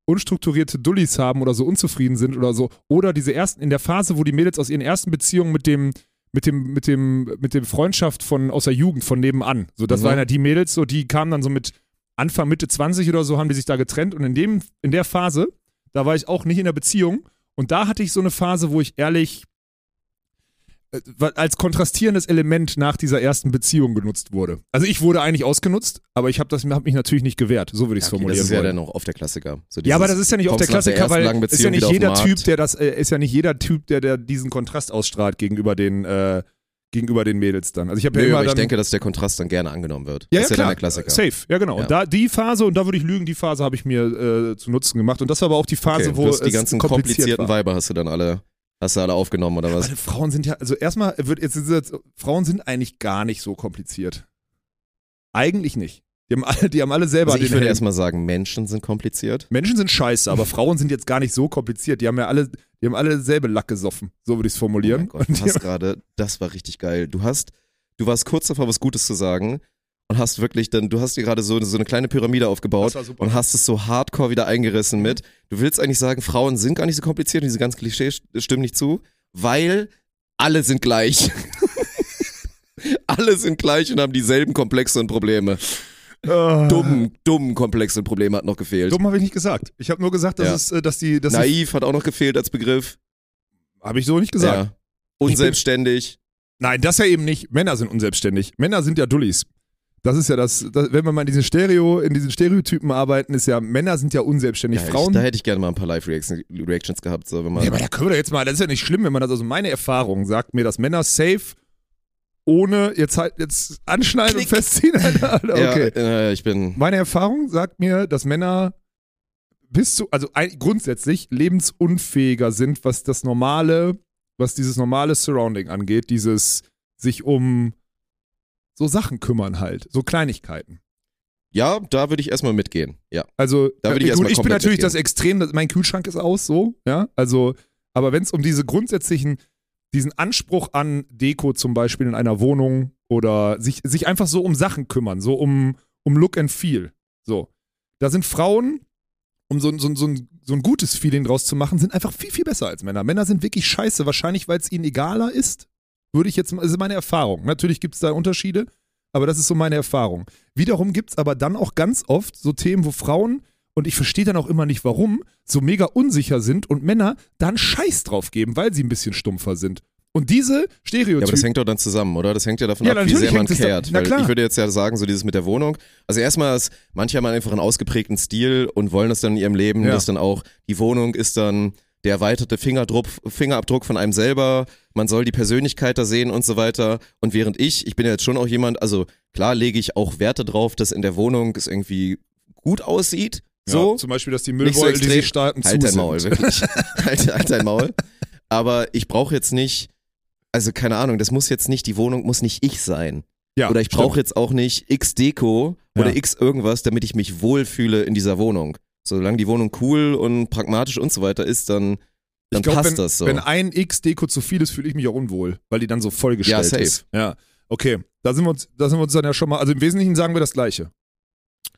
unstrukturierte Dullis haben oder so unzufrieden sind oder so, oder diese ersten, in der Phase, wo die Mädels aus ihren ersten Beziehungen mit dem, mit dem, mit dem, mit dem Freundschaft von aus der Jugend, von nebenan. So, das Mhm. waren ja die Mädels, so, die kamen dann so mit Anfang, Mitte 20 oder so, haben die sich da getrennt und in dem, in der Phase, da war ich auch nicht in der Beziehung und da hatte ich so eine Phase, wo ich ehrlich äh, als kontrastierendes Element nach dieser ersten Beziehung genutzt wurde. Also ich wurde eigentlich ausgenutzt, aber ich habe das hab mich natürlich nicht gewehrt. So würde ich es Ja, okay, formulieren das ist ja wollen. dann auch auf der Klassiker. So ja, aber das ist ja nicht auf der Klassiker, ersten weil ist ja nicht jeder. Typ, der das äh, ist ja nicht jeder Typ, der, der diesen Kontrast ausstrahlt gegenüber den äh, gegenüber den Mädels dann. Also ich habe ja immer aber ich denke, dass der Kontrast dann gerne angenommen wird. ja, das ist ja, ja dann klar, der Klassiker. Safe, ja genau. Ja. Und da die Phase und da würde ich lügen, die Phase habe ich mir äh, zu Nutzen gemacht und das war aber auch die Phase, Okay, wo die ganzen kompliziert komplizierten war. Weiber hast du dann alle, hast du alle aufgenommen oder was? Alle Frauen sind ja, also erstmal wird jetzt, jetzt Frauen sind eigentlich gar nicht so kompliziert. Eigentlich nicht. Die haben alle, die haben alle selber Also ich würde erstmal sagen, Menschen sind kompliziert. Menschen sind scheiße, aber Frauen sind jetzt gar nicht so kompliziert. Die haben ja alle, die haben alle selbe Lack gesoffen. So würde ich es Oh formulieren. mein Gott, Und du hast gerade, das war richtig geil. Du hast, du warst kurz davor, was Gutes zu sagen und hast wirklich dann, du hast dir gerade so, so eine kleine Pyramide aufgebaut und hast es so hardcore wieder eingerissen mit. Du willst eigentlich sagen, Frauen sind gar nicht so kompliziert und diese ganzen Klischees stimmen nicht zu, weil alle sind gleich. alle sind gleich und haben dieselben Komplexe und Probleme. Ah. Dumm, dumm Komplexe und Probleme hat noch gefehlt. Dumm habe ich nicht gesagt. Ich habe nur gesagt, dass Ja. es, äh, dass die, dass Naiv hat auch noch gefehlt als Begriff. habe ich so nicht gesagt. Ja. Unselbstständig. Nein, das ja eben nicht. Männer sind unselbstständig. Männer sind ja Dullis. Das ist ja das, das wenn wir mal in diesen Stereo, in diesen Stereotypen arbeiten, ist ja, Männer sind ja unselbstständig. Ja, Frauen ich, da hätte ich gerne mal ein paar Live-Reactions gehabt, so wenn man. Ja, aber da können wir doch jetzt mal, das ist ja nicht schlimm, wenn man das, also meine Erfahrung sagt mir, dass Männer safe ohne jetzt halt jetzt anschneiden Klick. und festziehen. Alter, Alter, okay. Ja, äh, ich bin. Meine Erfahrung sagt mir, dass Männer bis zu, also ein, grundsätzlich lebensunfähiger sind, was das normale, was dieses normale Surrounding angeht, dieses sich um so Sachen kümmern halt, so Kleinigkeiten. Ja, da würde ich erstmal mitgehen. Ja. Also, Da würde ich äh, erstmal gut, ich bin natürlich mitgehen. das Extrem, dass mein Kühlschrank ist aus, so, ja. Also, aber wenn es um diese grundsätzlichen, diesen Anspruch an Deko zum Beispiel in einer Wohnung oder sich, sich einfach so um Sachen kümmern, so um, um Look and Feel, so. Da sind Frauen, um so, so, so, ein, so ein gutes Feeling draus zu machen, sind einfach viel, viel besser als Männer. Männer sind wirklich scheiße, wahrscheinlich, weil es ihnen egaler ist. Würde ich jetzt, das ist meine Erfahrung. Natürlich gibt es da Unterschiede, aber das ist so meine Erfahrung. Wiederum gibt es aber dann auch ganz oft so Themen, wo Frauen, und ich verstehe dann auch immer nicht warum, so mega unsicher sind und Männer dann Scheiß drauf geben, weil sie ein bisschen stumpfer sind. Und diese Ja, aber Stereotypen. das hängt doch dann zusammen, oder? Das hängt ja davon Ja, ab, wie sehr man kehrt. Weil klar. ich würde jetzt ja sagen, so dieses mit der Wohnung. Also erstmal ist, manche haben einfach einen ausgeprägten Stil und wollen das dann in ihrem Leben, Ja. dass dann auch die Wohnung ist dann der erweiterte Fingerdruck, Fingerabdruck von einem selber. Man soll die Persönlichkeit da sehen und so weiter. Und während ich, ich bin ja jetzt schon auch jemand, also klar lege ich auch Werte drauf, dass in der Wohnung es irgendwie gut aussieht. So. ja, zum Beispiel, dass die Nicht so Müllbeutel, die sie starten, Halt zu dein Maul, wirklich. halt, halt dein Maul. Aber ich brauche jetzt nicht, also keine Ahnung, das muss jetzt nicht, die Wohnung muss nicht ich sein. Ja, Oder ich brauche jetzt auch nicht X Deko oder Ja. X irgendwas, damit ich mich wohlfühle in dieser Wohnung. Solange die Wohnung cool und pragmatisch und so weiter ist, dann, dann ich glaub, passt wenn, das so. Wenn ein X-Deko zu viel ist, fühle ich mich auch unwohl, weil die dann so vollgestellt Ja, safe. ist. Ja, okay. Da sind, wir uns, da sind wir uns dann ja schon mal, also im Wesentlichen sagen wir das Gleiche.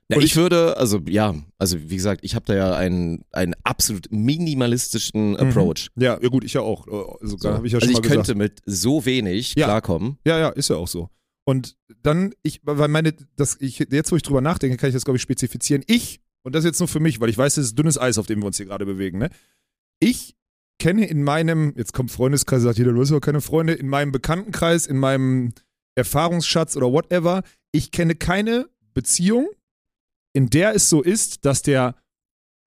Ja, Und ich, ich- würde, also ja, also wie gesagt, ich habe da ja einen, einen absolut minimalistischen Approach. Ja, ja gut, ich ja auch. Also, So. Mhm. ich ja also schon ich mal gesagt. könnte mit so wenig Ja. klarkommen. Ja, ja, ist ja auch so. Und dann, ich, weil meine, das, ich, jetzt wo ich drüber nachdenke, kann ich das, glaube ich, spezifizieren. Ich, und das jetzt nur für mich, weil ich weiß, es ist dünnes Eis, auf dem wir uns hier gerade bewegen, ne? Ich kenne in meinem, jetzt kommt Freundeskreis, sagt jeder, du hast ja keine Freunde, in meinem Bekanntenkreis, in meinem Erfahrungsschatz oder whatever, ich kenne keine Beziehung, in der es so ist, dass der,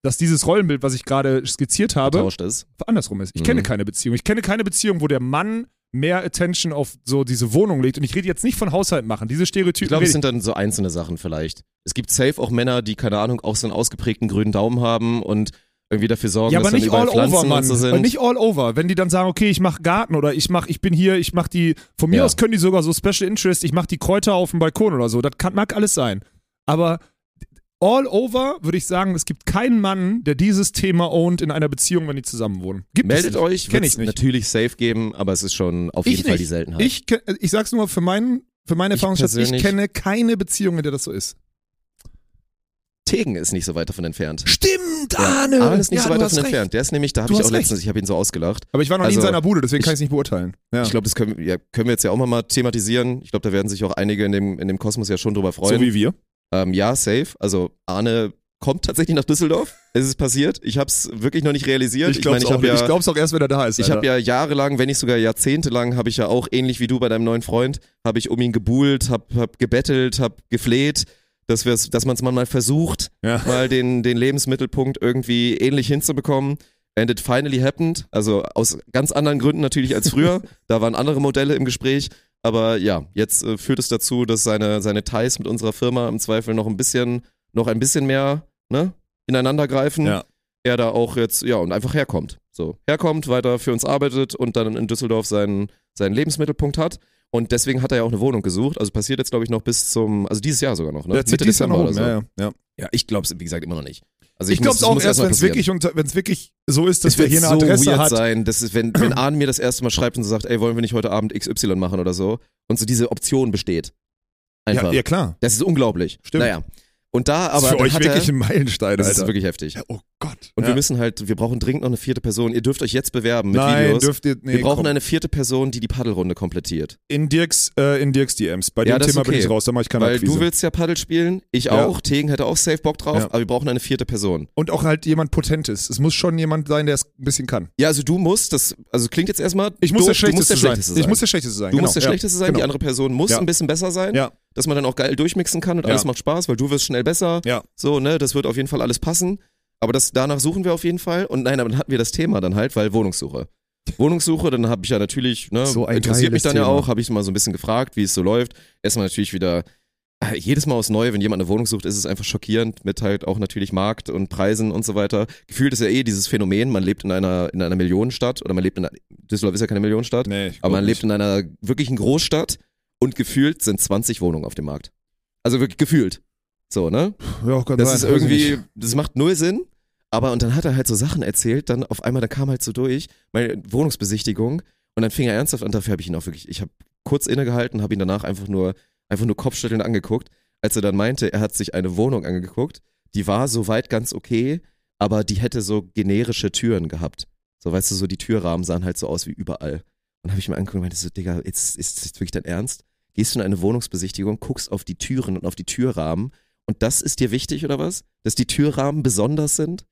dass dieses Rollenbild, was ich gerade skizziert habe, Tauscht ist. andersrum ist. Ich Mhm. kenne keine Beziehung. Ich kenne keine Beziehung, wo der Mann mehr Attention auf so diese Wohnung legt. Und ich rede jetzt nicht von Haushalt machen. Diese Stereotypen. Ich glaube, es sind dann so einzelne Sachen vielleicht. Es gibt safe auch Männer, die, keine Ahnung, auch so einen ausgeprägten grünen Daumen haben und irgendwie dafür sorgen, ja, dass aber dann nicht all Pflanzen over, Mann. so sind. Und nicht all over. Wenn die dann sagen, okay, ich mache Garten oder ich mach, ich bin hier, ich mache die, von mir Ja. aus können die sogar so Special Interest, ich mache die Kräuter auf dem Balkon oder so. Das kann, mag alles sein. Aber all over würde ich sagen, es gibt keinen Mann, der dieses Thema ownt in einer Beziehung, wenn die zusammen wohnen. Gibt es Meldet euch, Kenn wird's ich nicht. natürlich safe geben, aber es ist schon auf Ich jeden Fall nicht. die Seltenheit. Ich, ich sag's nur für meinen, für meine Ich Erfahrungsschatz, ich persönlich- kenne keine Beziehung, in der das so ist. Tegen ist nicht so weit davon entfernt. Stimmt, Ja, Arne! Arne ist nicht Ja, so weit davon recht. entfernt. Der ist nämlich, da habe ich auch letztens, ich habe ihn so ausgelacht. Aber ich war noch nie in Also, seiner Bude, deswegen ich- kann ich es nicht beurteilen. Ja. Ich glaube, das können, können wir jetzt ja auch mal thematisieren. Ich glaube, da werden sich auch einige in dem, in dem Kosmos ja schon drüber freuen. so wie wir. Ähm, ja, safe. Also Arne kommt tatsächlich nach Düsseldorf. Es ist passiert. Ich habe es wirklich noch nicht realisiert. Ich glaub's, meine, auch, habe ja, ich glaub's auch erst, wenn er da ist. ich habe ja jahrelang, wenn nicht sogar jahrzehntelang, habe ich ja auch ähnlich wie du bei deinem neuen Freund, habe ich um ihn gebuhlt, habe hab gebettelt, habe gefleht, dass, wir's, dass man es mal versucht, Ja. mal den, den Lebensmittelpunkt irgendwie ähnlich hinzubekommen. And it finally happened. Also aus ganz anderen Gründen natürlich als früher. da waren andere Modelle im Gespräch. Aber ja, jetzt äh, führt es dazu, dass seine, seine Ties mit unserer Firma im Zweifel noch ein bisschen, noch ein bisschen mehr ne, ineinander greifen. Ja. Er da auch jetzt, ja, und einfach herkommt. So, herkommt, weiter für uns arbeitet und dann in Düsseldorf seinen, seinen Lebensmittelpunkt hat. Und deswegen hat er ja auch eine Wohnung gesucht. Also passiert jetzt, glaube ich, noch bis zum, also dieses Jahr sogar noch, ne? Der dies Jahr noch oder so. Ja, ja, ja. Ja, ich glaube es, wie gesagt, immer noch nicht. Also Ich muss- glaube es auch erst, wenn es wirklich, wirklich so ist, dass Es wird hier eine so Adresse weird hat. sein, dass es, wenn, wenn Arne mir das erste Mal schreibt und so sagt, ey, wollen wir nicht heute Abend XY machen oder so und so diese Option besteht. Einfach. Ja, ja, klar. Das ist unglaublich. Stimmt. Naja. Und da Das ist aber für euch wirklich er, ein Meilenstein, das Alter. ist wirklich heftig. ja, oh Gott. Und ja. wir müssen halt, wir brauchen dringend noch eine vierte Person. Ihr dürft euch jetzt bewerben mit Nein, Videos. dürft ihr, nee, wir brauchen komm. eine vierte Person, die die Paddelrunde komplettiert. in Dirks, äh, in Dirks DMs. Bei Ja, dem Thema bin okay. ich raus, da mache ich keine Weil Akquise. du willst ja Paddel spielen, ich auch, Tegen hätte auch safe Bock drauf, aber wir brauchen eine vierte Person. Und auch halt jemand Potentes. Es muss schon jemand sein, der es ein bisschen kann. Ja, also du musst, das, also klingt jetzt erstmal Ich muss doof, der Schlechteste musst der sein. Schlechteste sein. Ich muss der Schlechteste sein. Du genau. musst der. Schlechteste sein, die Genau. andere Person muss ein bisschen besser sein, Ja. Dass man dann auch geil durchmixen kann und Ja. alles macht Spaß, weil du wirst schnell besser. Ja. So, ne, das wird auf jeden Fall alles passen. Aber das, danach suchen wir auf jeden Fall. Und nein, aber dann hatten wir das Thema dann halt, weil Wohnungssuche. Wohnungssuche, dann habe ich ja natürlich, ne, So ein interessiert mich dann ja Thema. auch, habe ich mal so ein bisschen gefragt, wie es so läuft. Erstmal natürlich wieder, äh, jedes Mal aufs Neue, wenn jemand eine Wohnung sucht, ist es einfach schockierend mit halt auch natürlich Markt und Preisen und so weiter. Gefühlt ist ja eh dieses Phänomen, man lebt in einer, in einer Millionenstadt oder man lebt in einer, Düsseldorf ist ja keine Millionenstadt, Nee, aber man nicht. lebt in einer wirklichen Großstadt und gefühlt sind 20 Wohnungen auf dem Markt. Also wirklich gefühlt. So, ne? Ja, kann Das sein, ist irgendwie, das macht null Sinn. Aber und dann hat er halt so Sachen erzählt, dann auf einmal, da kam halt so durch, meine Wohnungsbesichtigung und dann fing er ernsthaft an, dafür habe ich ihn auch wirklich, ich habe kurz innegehalten, habe ihn danach einfach nur, einfach nur kopfschüttelnd angeguckt, als er dann meinte, er hat sich eine Wohnung angeguckt, die war soweit ganz okay, aber die hätte so generische Türen gehabt. So, weißt du, so die Türrahmen sahen halt so aus wie überall. Und habe ich mir angeguckt und meinte so, Digga, jetzt ist das wirklich dein Ernst? Gehst du in eine Wohnungsbesichtigung, guckst auf die Türen und auf die Türrahmen und das ist dir wichtig oder was? Dass die Türrahmen besonders sind?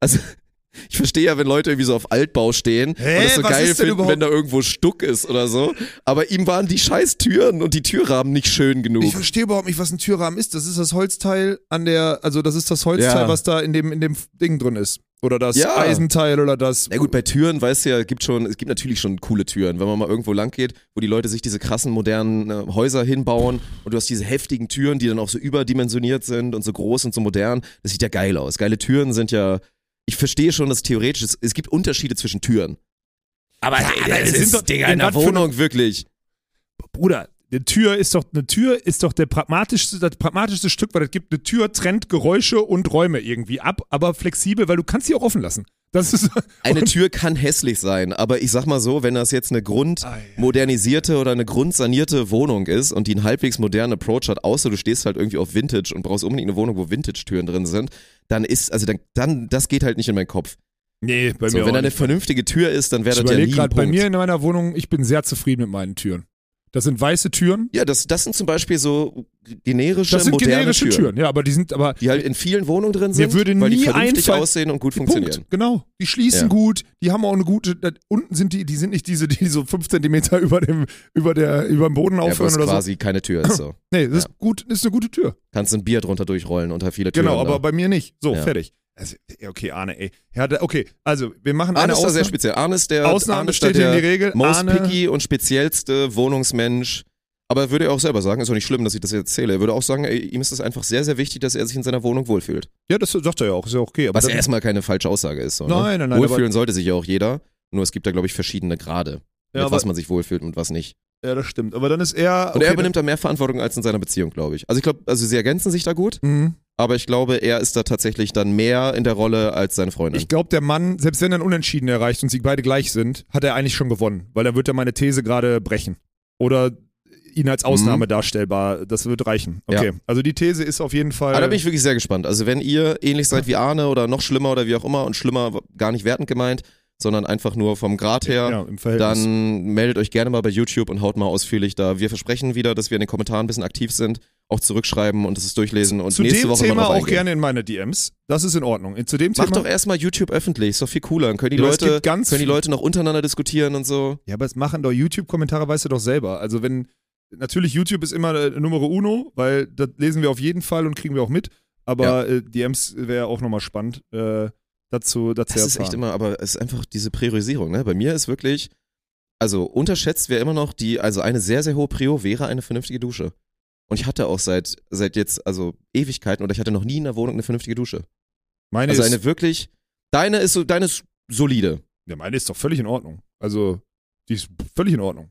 Also, ich verstehe ja, wenn Leute irgendwie so auf Altbau stehen Hä, und das so geil finden, überhaupt- wenn da irgendwo Stuck ist oder so. Aber ihm waren die scheiß Türen und die Türrahmen nicht schön genug. Ich verstehe überhaupt nicht, was ein Türrahmen ist. Das ist das Holzteil an der, also das ist das Holzteil, Ja. was da in dem, in dem Ding drin ist. Oder das Ja. Eisenteil oder das. Na gut, bei Türen, weißt du ja, gibt schon, es gibt natürlich schon coole Türen. Wenn man mal irgendwo lang geht, wo die Leute sich diese krassen modernen äh, Häuser hinbauen und du hast diese heftigen Türen, die dann auch so überdimensioniert sind und so groß und so modern, das sieht ja geil aus. Geile Türen sind ja, ich verstehe schon, dass theoretisch, es, es gibt Unterschiede zwischen Türen. Aber, aber das es sind ist, doch- Digga, in in der was für eine- Wohnung wirklich. Bruder, eine Tür ist doch, eine Tür ist doch der pragmatischste, das pragmatischste Stück, weil es gibt eine Tür, trennt Geräusche und Räume irgendwie ab, aber flexibel, weil du kannst sie auch offen lassen. Das ist. Eine Tür kann hässlich sein, aber ich sag mal so, wenn das jetzt eine grundmodernisierte oder eine grundsanierte Wohnung ist und die einen halbwegs modernen Approach hat, außer du stehst halt irgendwie auf Vintage und brauchst unbedingt eine Wohnung, wo Vintage-Türen drin sind, dann ist, also dann, dann, das geht halt nicht in meinen Kopf. Nee, bei So, mir wenn da eine nicht. vernünftige Tür ist, dann wäre das ja nie gerade, bei mir in meiner Wohnung, ich bin sehr zufrieden mit meinen Türen. Das sind weiße Türen. ja, das, das sind zum Beispiel so generische, Das sind moderne generische Türen, Türen. ja, aber die sind aber. die halt in vielen Wohnungen drin sind, würde weil die nie vernünftig einfallen- aussehen und gut funktionieren. Punkt, genau. Die schließen Ja. gut, die haben auch eine gute, da, unten sind die, die sind nicht diese, die so fünf Zentimeter über dem, über der, über dem Boden Ja, aufhören es oder so. quasi keine Tür ist so. Nee, das ist gut, ist eine gute Tür. Kannst ein Bier drunter durchrollen unter viele Türen. Genau, aber da. bei mir nicht. So, Ja. fertig. Also, ja, okay, Arne, ey. Ja, da, okay, also wir machen Arne eine ist da sehr Ausnahme. speziell. Arne ist der, Ausnahme Arne der in die Regel. most Arne- picky und speziellste Wohnungsmensch. Aber er würde er auch selber sagen, ist auch nicht schlimm, dass ich das jetzt erzähle. Er würde auch sagen, ey, ihm ist es einfach sehr, sehr wichtig, dass er sich in seiner Wohnung wohlfühlt. Ja, das sagt er ja auch, ist ja okay. Was ja erstmal keine falsche Aussage ist. So, ne? Nein, nein, nein, Wohlfühlen sollte sich ja auch jeder. Nur es gibt da, glaube ich, verschiedene Grade, Ja, mit was man sich wohlfühlt und was nicht. ja, das stimmt. Aber dann ist er. Und okay, er übernimmt da mehr Verantwortung als in seiner Beziehung, glaube ich. Also ich glaube, also sie ergänzen sich da gut, Mhm. Aber ich glaube, er ist da tatsächlich dann mehr in der Rolle als seine Freundin. Ich glaube, der Mann, selbst wenn er ein Unentschieden erreicht und sie beide gleich sind, hat er eigentlich schon gewonnen, weil dann wird er meine These gerade brechen. Oder ihn als Ausnahme darstellbar, das wird reichen. Okay, also die These ist auf jeden Fall. Aber da bin ich wirklich sehr gespannt. Also wenn ihr ähnlich seid wie Arne oder noch schlimmer oder wie auch immer und schlimmer gar nicht wertend gemeint, sondern einfach nur vom Grad her, ja, Verhältnis. dann meldet euch gerne mal bei YouTube und haut mal ausführlich da. Wir versprechen wieder, dass wir in den Kommentaren ein bisschen aktiv sind, auch zurückschreiben und das durchlesen und Zu nächste dem Woche Thema auch gerne in meine DMs. Das ist in Ordnung. Zu dem Mach Thema. doch erstmal YouTube öffentlich, ist doch viel cooler. Dann können die Ja, Leute, können die Leute noch untereinander diskutieren und so. Ja, aber es machen doch YouTube-Kommentare, weißt du doch selber. Also wenn, natürlich YouTube ist immer äh, Numero uno, weil das lesen wir auf jeden Fall und kriegen wir auch mit. Aber äh, DMs wäre auch nochmal spannend, äh, dazu, dazu Das ist echt immer, aber es ist einfach diese Priorisierung, ne? Bei mir ist wirklich, also unterschätzt wäre immer noch die, also eine sehr, sehr hohe Prio wäre eine vernünftige Dusche. Und ich hatte auch seit, seit jetzt, also Ewigkeiten, oder ich hatte noch nie in der Wohnung eine vernünftige Dusche. Meine, Also ist, eine wirklich, deine ist so, deine ist solide. ja, meine ist doch völlig in Ordnung. Also, die ist völlig in Ordnung.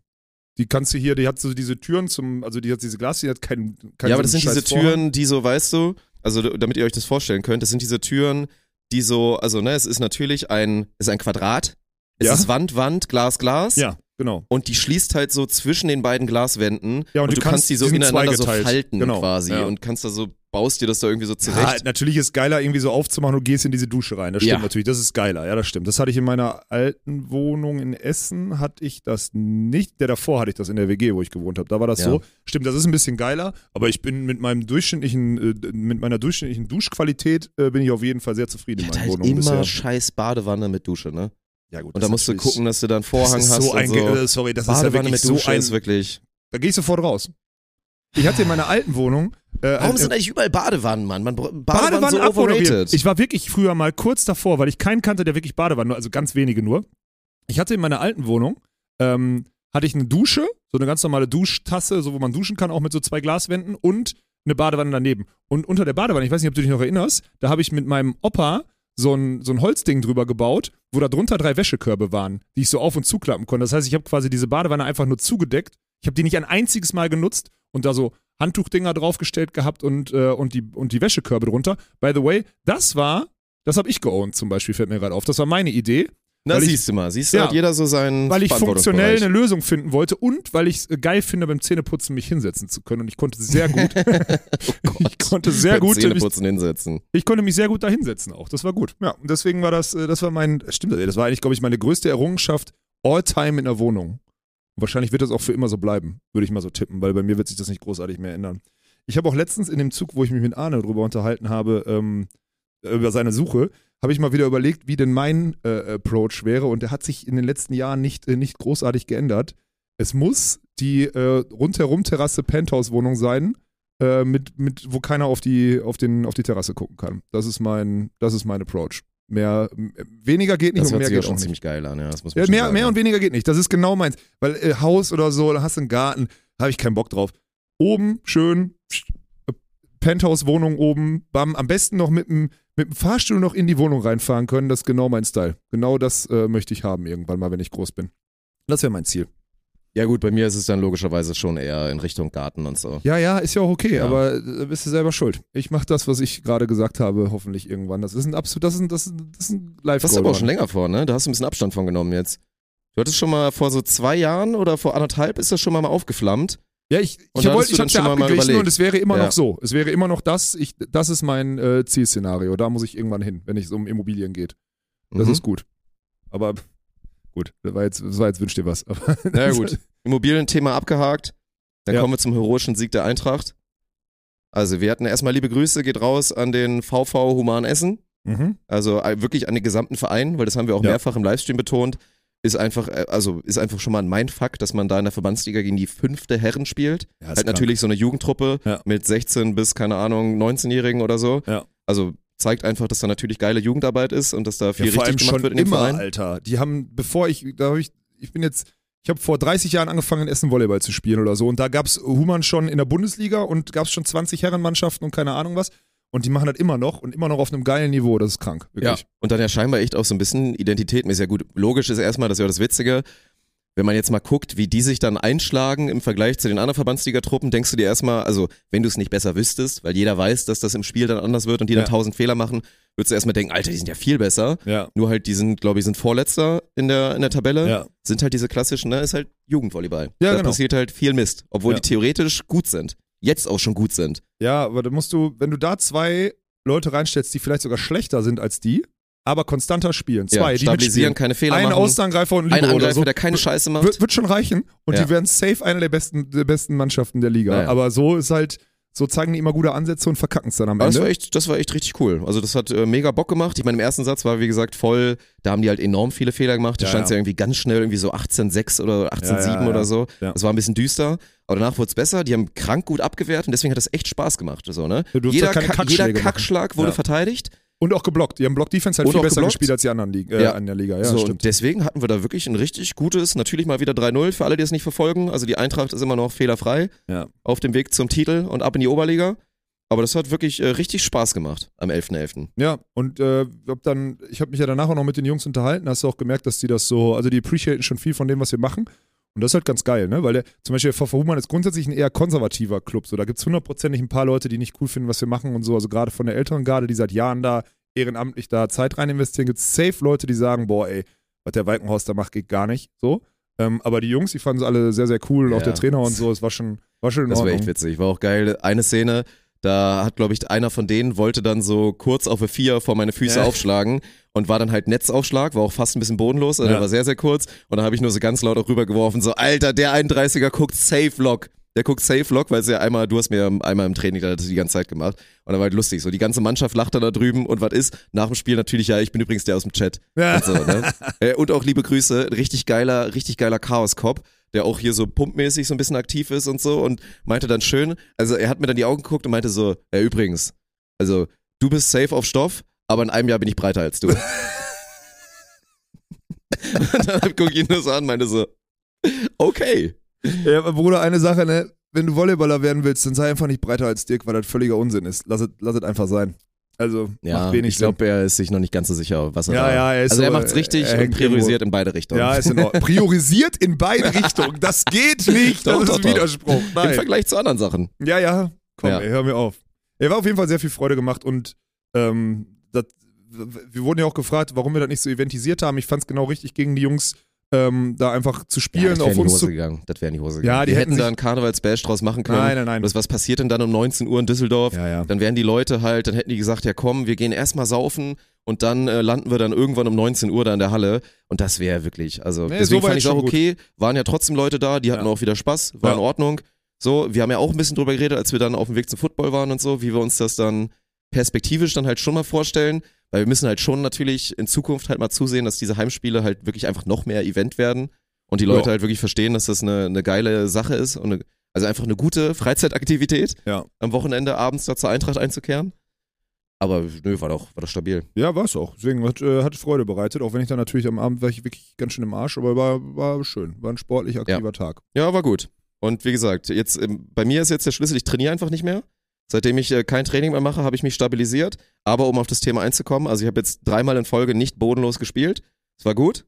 Die kannst du hier, die hat so diese Türen zum, also die hat diese Glas, die hat keinen kein ja, aber das so sind diese scheiß Vorhang. Türen, die so, weißt du, also damit ihr euch das vorstellen könnt, das sind diese Türen, die so, also ne, es ist natürlich ein, es ist ein Quadrat, es Ja. ist Wand, Wand, Glas, Glas. Ja, genau. Und die schließt halt so zwischen den beiden Glaswänden. Ja, und und du kannst, kannst- die so ineinander so falten Genau, quasi. ja. Und kannst da so, baust dir das da irgendwie so Ja, zurecht. natürlich ist geiler, irgendwie so aufzumachen und gehst in diese Dusche rein. Das stimmt Ja. natürlich, das ist geiler. Ja, das stimmt. Das hatte ich in meiner alten Wohnung in Essen, hatte ich das nicht. Der davor hatte ich das in der WG, wo ich gewohnt habe. Da war das Ja. so. Stimmt, das ist ein bisschen geiler, aber ich bin mit meinem durchschnittlichen, äh, mit meiner durchschnittlichen Duschqualität äh, bin ich auf jeden Fall sehr zufrieden Die in halt Wohnungen immer bisher. scheiß Badewanne mit Dusche, ne? Ja, gut. Und da musst du gucken, dass du dann Vorhang das ist hast so und ein, so. Äh, sorry, das ist ja Badewanne wirklich mit so Dusche ein, ist wirklich. da gehe ich sofort raus. Ich hatte in meiner alten Wohnung äh, Warum äh, sind eigentlich überall Badewannen, Mann? Man, Badewannen, Badewannen so overrated. Ich war wirklich früher mal kurz davor, weil ich keinen kannte, der wirklich Badewanne, also ganz wenige nur. Ich hatte in meiner alten Wohnung, ähm, hatte ich eine Dusche, so eine ganz normale Duschtasse, so wo man duschen kann, auch mit so zwei Glaswänden und eine Badewanne daneben. Und unter der Badewanne, ich weiß nicht, ob du dich noch erinnerst, da habe ich mit meinem Opa so ein, so ein Holzding drüber gebaut, wo da drunter drei Wäschekörbe waren, die ich so auf- und zuklappen konnte. Das heißt, ich habe quasi diese Badewanne einfach nur zugedeckt. Ich habe die nicht ein einziges Mal genutzt und da so Handtuchdinger draufgestellt gehabt und, äh, und, die, und die Wäschekörbe drunter. By the way, das war, das habe ich geowned zum Beispiel, fällt mir gerade auf. Das war meine Idee. Na, Weil ich- siehst du mal, siehst du, Ja. hat jeder so seinen Weil ich funktionell eine Lösung finden wollte und weil ich es äh, geil finde, beim Zähneputzen mich hinsetzen zu können. Und ich konnte sehr gut, ich konnte sehr Beim gut, mich, Zähneputzen hinsetzen. ich konnte mich sehr gut da hinsetzen auch. Das war gut. Ja, und deswegen war das, äh, das war mein, stimmt, das war eigentlich, glaube ich, meine größte Errungenschaft all time in der Wohnung. Wahrscheinlich wird das auch für immer so bleiben, würde ich mal so tippen, weil bei mir wird sich das nicht großartig mehr ändern. Ich habe auch letztens in dem Zug, wo ich mich mit Arne drüber unterhalten habe, ähm, über seine Suche, habe ich mal wieder überlegt, wie denn mein äh, Approach wäre und der hat sich in den letzten Jahren nicht, äh, nicht großartig geändert. Es muss die äh, rundherum Terrasse Penthouse-Wohnung sein, äh, mit, mit, wo keiner auf die, auf, den, auf die Terrasse gucken kann. Das ist mein, das ist mein Approach. Mehr, weniger geht nicht Das und mehr geht auch schon nicht. ziemlich geil an, ja. Das muss man Ja, mehr, sagen. mehr und weniger geht nicht. Das ist genau meins. Weil äh, Haus oder so, da hast du einen Garten, habe ich keinen Bock drauf. Oben schön, Penthouse-Wohnung oben, bam, am besten noch mit dem mit dem Fahrstuhl noch in die Wohnung reinfahren können. Das ist genau mein Style. Genau das äh, möchte ich haben irgendwann mal, wenn ich groß bin. Das wäre mein Ziel. Ja gut, bei mir ist es dann logischerweise schon eher in Richtung Garten und so. Ja, ja, ist ja auch okay, Ja. aber äh, bist du selber schuld. Ich mache das, was ich gerade gesagt habe, hoffentlich irgendwann. Das ist ein absolut, das ist ein, das ist ein, das ist ein live Das ist aber auch schon länger vor, ne? Da hast du ein bisschen Abstand von genommen jetzt. Du hattest schon mal vor so zwei Jahren oder vor anderthalb ist das schon mal mal aufgeflammt. Ja, ich, ich, wollte, ich hab's ja schon mal mal abgeglichen und es wäre immer Ja. noch so. Es wäre immer noch das. Ich, das ist mein äh, Zielszenario. Da muss ich irgendwann hin, wenn es um Immobilien geht. Das Mhm. ist gut. Aber gut, das war jetzt, das war jetzt wünscht dir was. Aber Na gut. Immobilienthema abgehakt. Dann Ja. kommen wir zum heroischen Sieg der Eintracht. Also wir hatten erstmal liebe Grüße, geht raus an den VV Human Essen. Mhm. Also äh, wirklich an den gesamten Verein, weil das haben wir auch Ja. mehrfach im Livestream betont. Ist einfach, äh, also ist einfach schon mal ein Mindfuck, dass man da in der Verbandsliga gegen die fünfte Herren spielt. Ja, halt krank. natürlich so eine Jugendtruppe Ja. mit 16 bis, keine Ahnung, 19-Jährigen oder so. Ja. Also zeigt einfach, dass da natürlich geile Jugendarbeit ist und dass da viel Ja, vor allem richtig gemacht schon wird in dem immer, Verein. Alter. Die haben, bevor ich, da habe ich, ich bin jetzt, ich habe vor 30 Jahren angefangen, in Essen Volleyball zu spielen oder so. Und da gab's Human schon in der Bundesliga und gab's schon 20 Herrenmannschaften und keine Ahnung was. Und die machen das immer noch und immer noch auf einem geilen Niveau. Das ist krank. Ja. Wirklich. Und dann ja scheinbar echt auch so ein bisschen Identität. Ist ja gut. Logisch ist erstmal, das ist ja das Witzige. Wenn man jetzt mal guckt, wie die sich dann einschlagen im Vergleich zu den anderen Verbandsligatruppen, denkst du dir erstmal, also wenn du es nicht besser wüsstest, weil jeder weiß, dass das im Spiel dann anders wird und die Ja. dann tausend Fehler machen, würdest du erstmal denken, Alter, die sind ja viel besser. Ja. Nur halt, die sind, glaube ich, sind Vorletzter in der, in der Tabelle. Ja. Sind halt diese klassischen, ne, ist halt Jugendvolleyball. Ja, da genau. passiert halt viel Mist. Obwohl Ja. die theoretisch gut sind. Jetzt auch schon gut sind. Ja, aber da musst du, wenn du da zwei Leute reinstellst, die vielleicht sogar schlechter sind als die, aber konstanter spielen, zwei, ja, die stabilisieren, mitspielen, keine Fehler ein machen. Außenangreifer und ein ein Libero oder Angreifer, so, der keine Scheiße macht. wird, wird schon reichen und Ja. die werden safe eine der besten, der besten Mannschaften der Liga. Ja. Aber so ist halt, so zeigen die immer gute Ansätze und verkacken es dann am Aber das Ende. war echt, das war echt richtig cool. Also das hat äh, mega Bock gemacht. Ich meine, im ersten Satz war, wie gesagt, voll, da haben die halt enorm viele Fehler gemacht. Da Ja, stand es ja. irgendwie ganz schnell, irgendwie so 18-6 oder 18-7 Ja, ja, ja. oder so. Das war ein bisschen düster. Aber danach wurde es besser. Die haben krank gut abgewehrt und deswegen hat das echt Spaß gemacht. So, ne? Jeder, ja keine Ka- Kackschläge jeder. Kackschlag wurde verteidigt. Und auch geblockt. Die haben Block-Defense halt Und viel besser geblockt. gespielt als die anderen Liga, äh, Ja. an der Liga. Ja, so, stimmt. und deswegen hatten wir da wirklich ein richtig gutes, natürlich mal wieder 3-0 für alle, die es nicht verfolgen. Also die Eintracht ist immer noch fehlerfrei Ja. auf dem Weg zum Titel und ab in die Oberliga. Aber das hat wirklich äh, richtig Spaß gemacht am 11.11. Ja, und äh, hab dann, ich habe mich ja danach auch noch mit den Jungs unterhalten, hast du auch gemerkt, dass die das so, also die appreciaten schon viel von dem, was wir machen. Und das ist halt ganz geil, ne? Weil der, zum Beispiel der VV Humann ist grundsätzlich ein eher konservativer Club. So, da gibt es hundertprozentig ein paar Leute, die nicht cool finden, was wir machen und so. Also gerade von der älteren Garde, die seit Jahren da ehrenamtlich da Zeit rein investieren, gibt es safe Leute, die sagen, boah, ey, was der Walkenhaus da macht, geht gar nicht. So. Ähm, aber die Jungs, die fanden es alle sehr, sehr cool und auch Ja. der Trainer und so, es war schon, war schon in Das war Ordnung. echt witzig. War auch geil. Eine Szene, da hat, glaube ich, einer von denen wollte dann so kurz auf eine Vier vor meine Füße Ja. aufschlagen und war dann halt Netzaufschlag, war auch fast ein bisschen bodenlos, also Ja. der war sehr, sehr kurz. Und dann habe ich nur so ganz laut auch rübergeworfen, so, Alter, der 31er guckt Safe Lock. Der guckt Safe Lock, weil es ja einmal, du hast mir einmal im Training das die ganze Zeit gemacht. Und dann war halt lustig. So, die ganze Mannschaft lacht da da drüben und was ist? Nach dem Spiel natürlich, ja, ich bin übrigens der aus dem Chat. Ja. Und, so, ne? äh, und auch liebe Grüße, richtig geiler, richtig geiler Chaos-Cop, der auch hier so pumpmäßig so ein bisschen aktiv ist und so und meinte dann schön, also er hat mir dann die Augen geguckt und meinte so, ja übrigens, also du bist safe auf Stoff, aber in einem Jahr bin ich breiter als du. und dann guck ich ihn nur so an und meinte so, okay. Ja, aber Bruder, eine Sache, ne? Wenn du Volleyballer werden willst, dann sei einfach nicht breiter als Dirk, weil das völliger Unsinn ist. Lass es, lass es einfach sein. Also Ja, macht wenig ich glaube, er ist sich noch nicht ganz so sicher, was er Ja, da ja, er ist Also er so, macht's richtig er und priorisiert in beide Richtungen. Ja, ist in Ordnung. Priorisiert in beide Richtungen. Das geht nicht. Das Doch, ist doch, ein doch. Widerspruch. Im Nein. Vergleich zu anderen Sachen. Ja, ja. Komm, Ja. ey, hör mir auf. Er war auf jeden Fall sehr viel Freude gemacht und ähm, das, wir wurden ja auch gefragt, warum wir das nicht so eventisiert haben. Ich fand es genau richtig gegen die Jungs, ähm, da einfach zu Ja, spielen, das wäre auf in die uns Hose zu. gegangen. Das wäre in die Hose Ja, gegangen. die Wir hätten hätten da einen Karnevalsbash draus machen können. Nein, nein, nein. Was, was passiert denn dann um 19 Uhr in Düsseldorf? Ja, ja. Dann wären die Leute halt, dann hätten die gesagt, ja komm, wir gehen erstmal saufen und dann äh, landen wir dann irgendwann um 19 Uhr da in der Halle. Und das wäre wirklich, also Nee, deswegen so fand ich auch schon gut. okay. Waren ja trotzdem Leute da, die hatten Ja. auch wieder Spaß, war Ja. in Ordnung. So, wir haben ja auch ein bisschen drüber geredet, als wir dann auf dem Weg zum Football waren und so, wie wir uns das dann perspektivisch dann halt schon mal vorstellen. Weil wir müssen halt schon natürlich in Zukunft halt mal zusehen, dass diese Heimspiele halt wirklich einfach noch mehr Event werden und die Leute Ja. halt wirklich verstehen, dass das eine, eine geile Sache ist und eine, also einfach eine gute Freizeitaktivität, Ja. am Wochenende abends da zur Eintracht einzukehren. Aber nö, war doch, war doch stabil. Ja, war es auch. Deswegen hat, äh, hat Freude bereitet, auch wenn ich dann natürlich am Abend war ich wirklich ganz schön im Arsch, aber war, war schön. War ein sportlich aktiver Tag. Ja, war gut. Und wie gesagt, jetzt ähm, bei mir ist jetzt der Schlüssel, ich trainiere einfach nicht mehr. Seitdem ich äh, kein Training mehr mache, habe ich mich stabilisiert. Aber um auf das Thema einzukommen, also ich habe jetzt dreimal in Folge nicht bodenlos gespielt. Es war gut.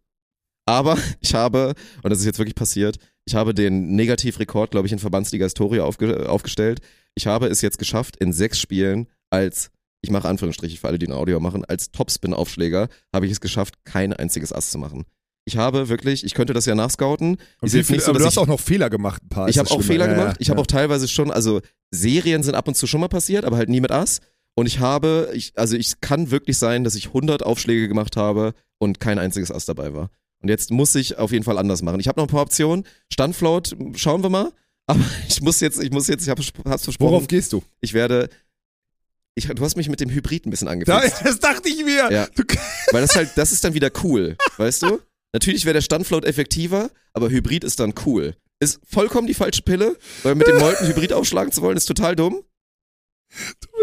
Aber ich habe, und das ist jetzt wirklich passiert, ich habe den Negativrekord, glaube ich, in Verbandsliga Historia aufge aufgestellt. Ich habe es jetzt geschafft, in sechs Spielen als, ich mache Anführungsstriche für alle, die ein Audio machen, als Topspin-Aufschläger habe ich es geschafft, kein einziges Ass zu machen. Ich habe wirklich, ich könnte das ja nachscouten. Ist jetzt nicht so, aber du hast ich- auch noch Fehler gemacht, ein paar. ich habe auch Schlimme. Fehler Ja, gemacht. ja, Ich habe ja. auch teilweise schon, also Serien sind ab und zu schon mal passiert, aber halt nie mit Ass. Und ich habe, ich, also ich kann wirklich sein, dass ich 100 Aufschläge gemacht habe und kein einziges Ass dabei war. Und jetzt muss ich auf jeden Fall anders machen. Ich habe noch ein paar Optionen. Standfloat, schauen wir mal. Aber ich muss jetzt, ich muss jetzt, ich habe hab's versprochen, Worauf gehst du? ich werde, ich, du hast mich mit dem Hybrid ein bisschen Da, angefixt. das dachte ich mir. Ja. Weil das halt, das ist dann wieder cool, weißt du? Natürlich wäre der Standfloat effektiver, aber Hybrid ist dann cool. Ist vollkommen die falsche Pille, weil mit dem Molten Hybrid aufschlagen zu wollen, ist total dumm.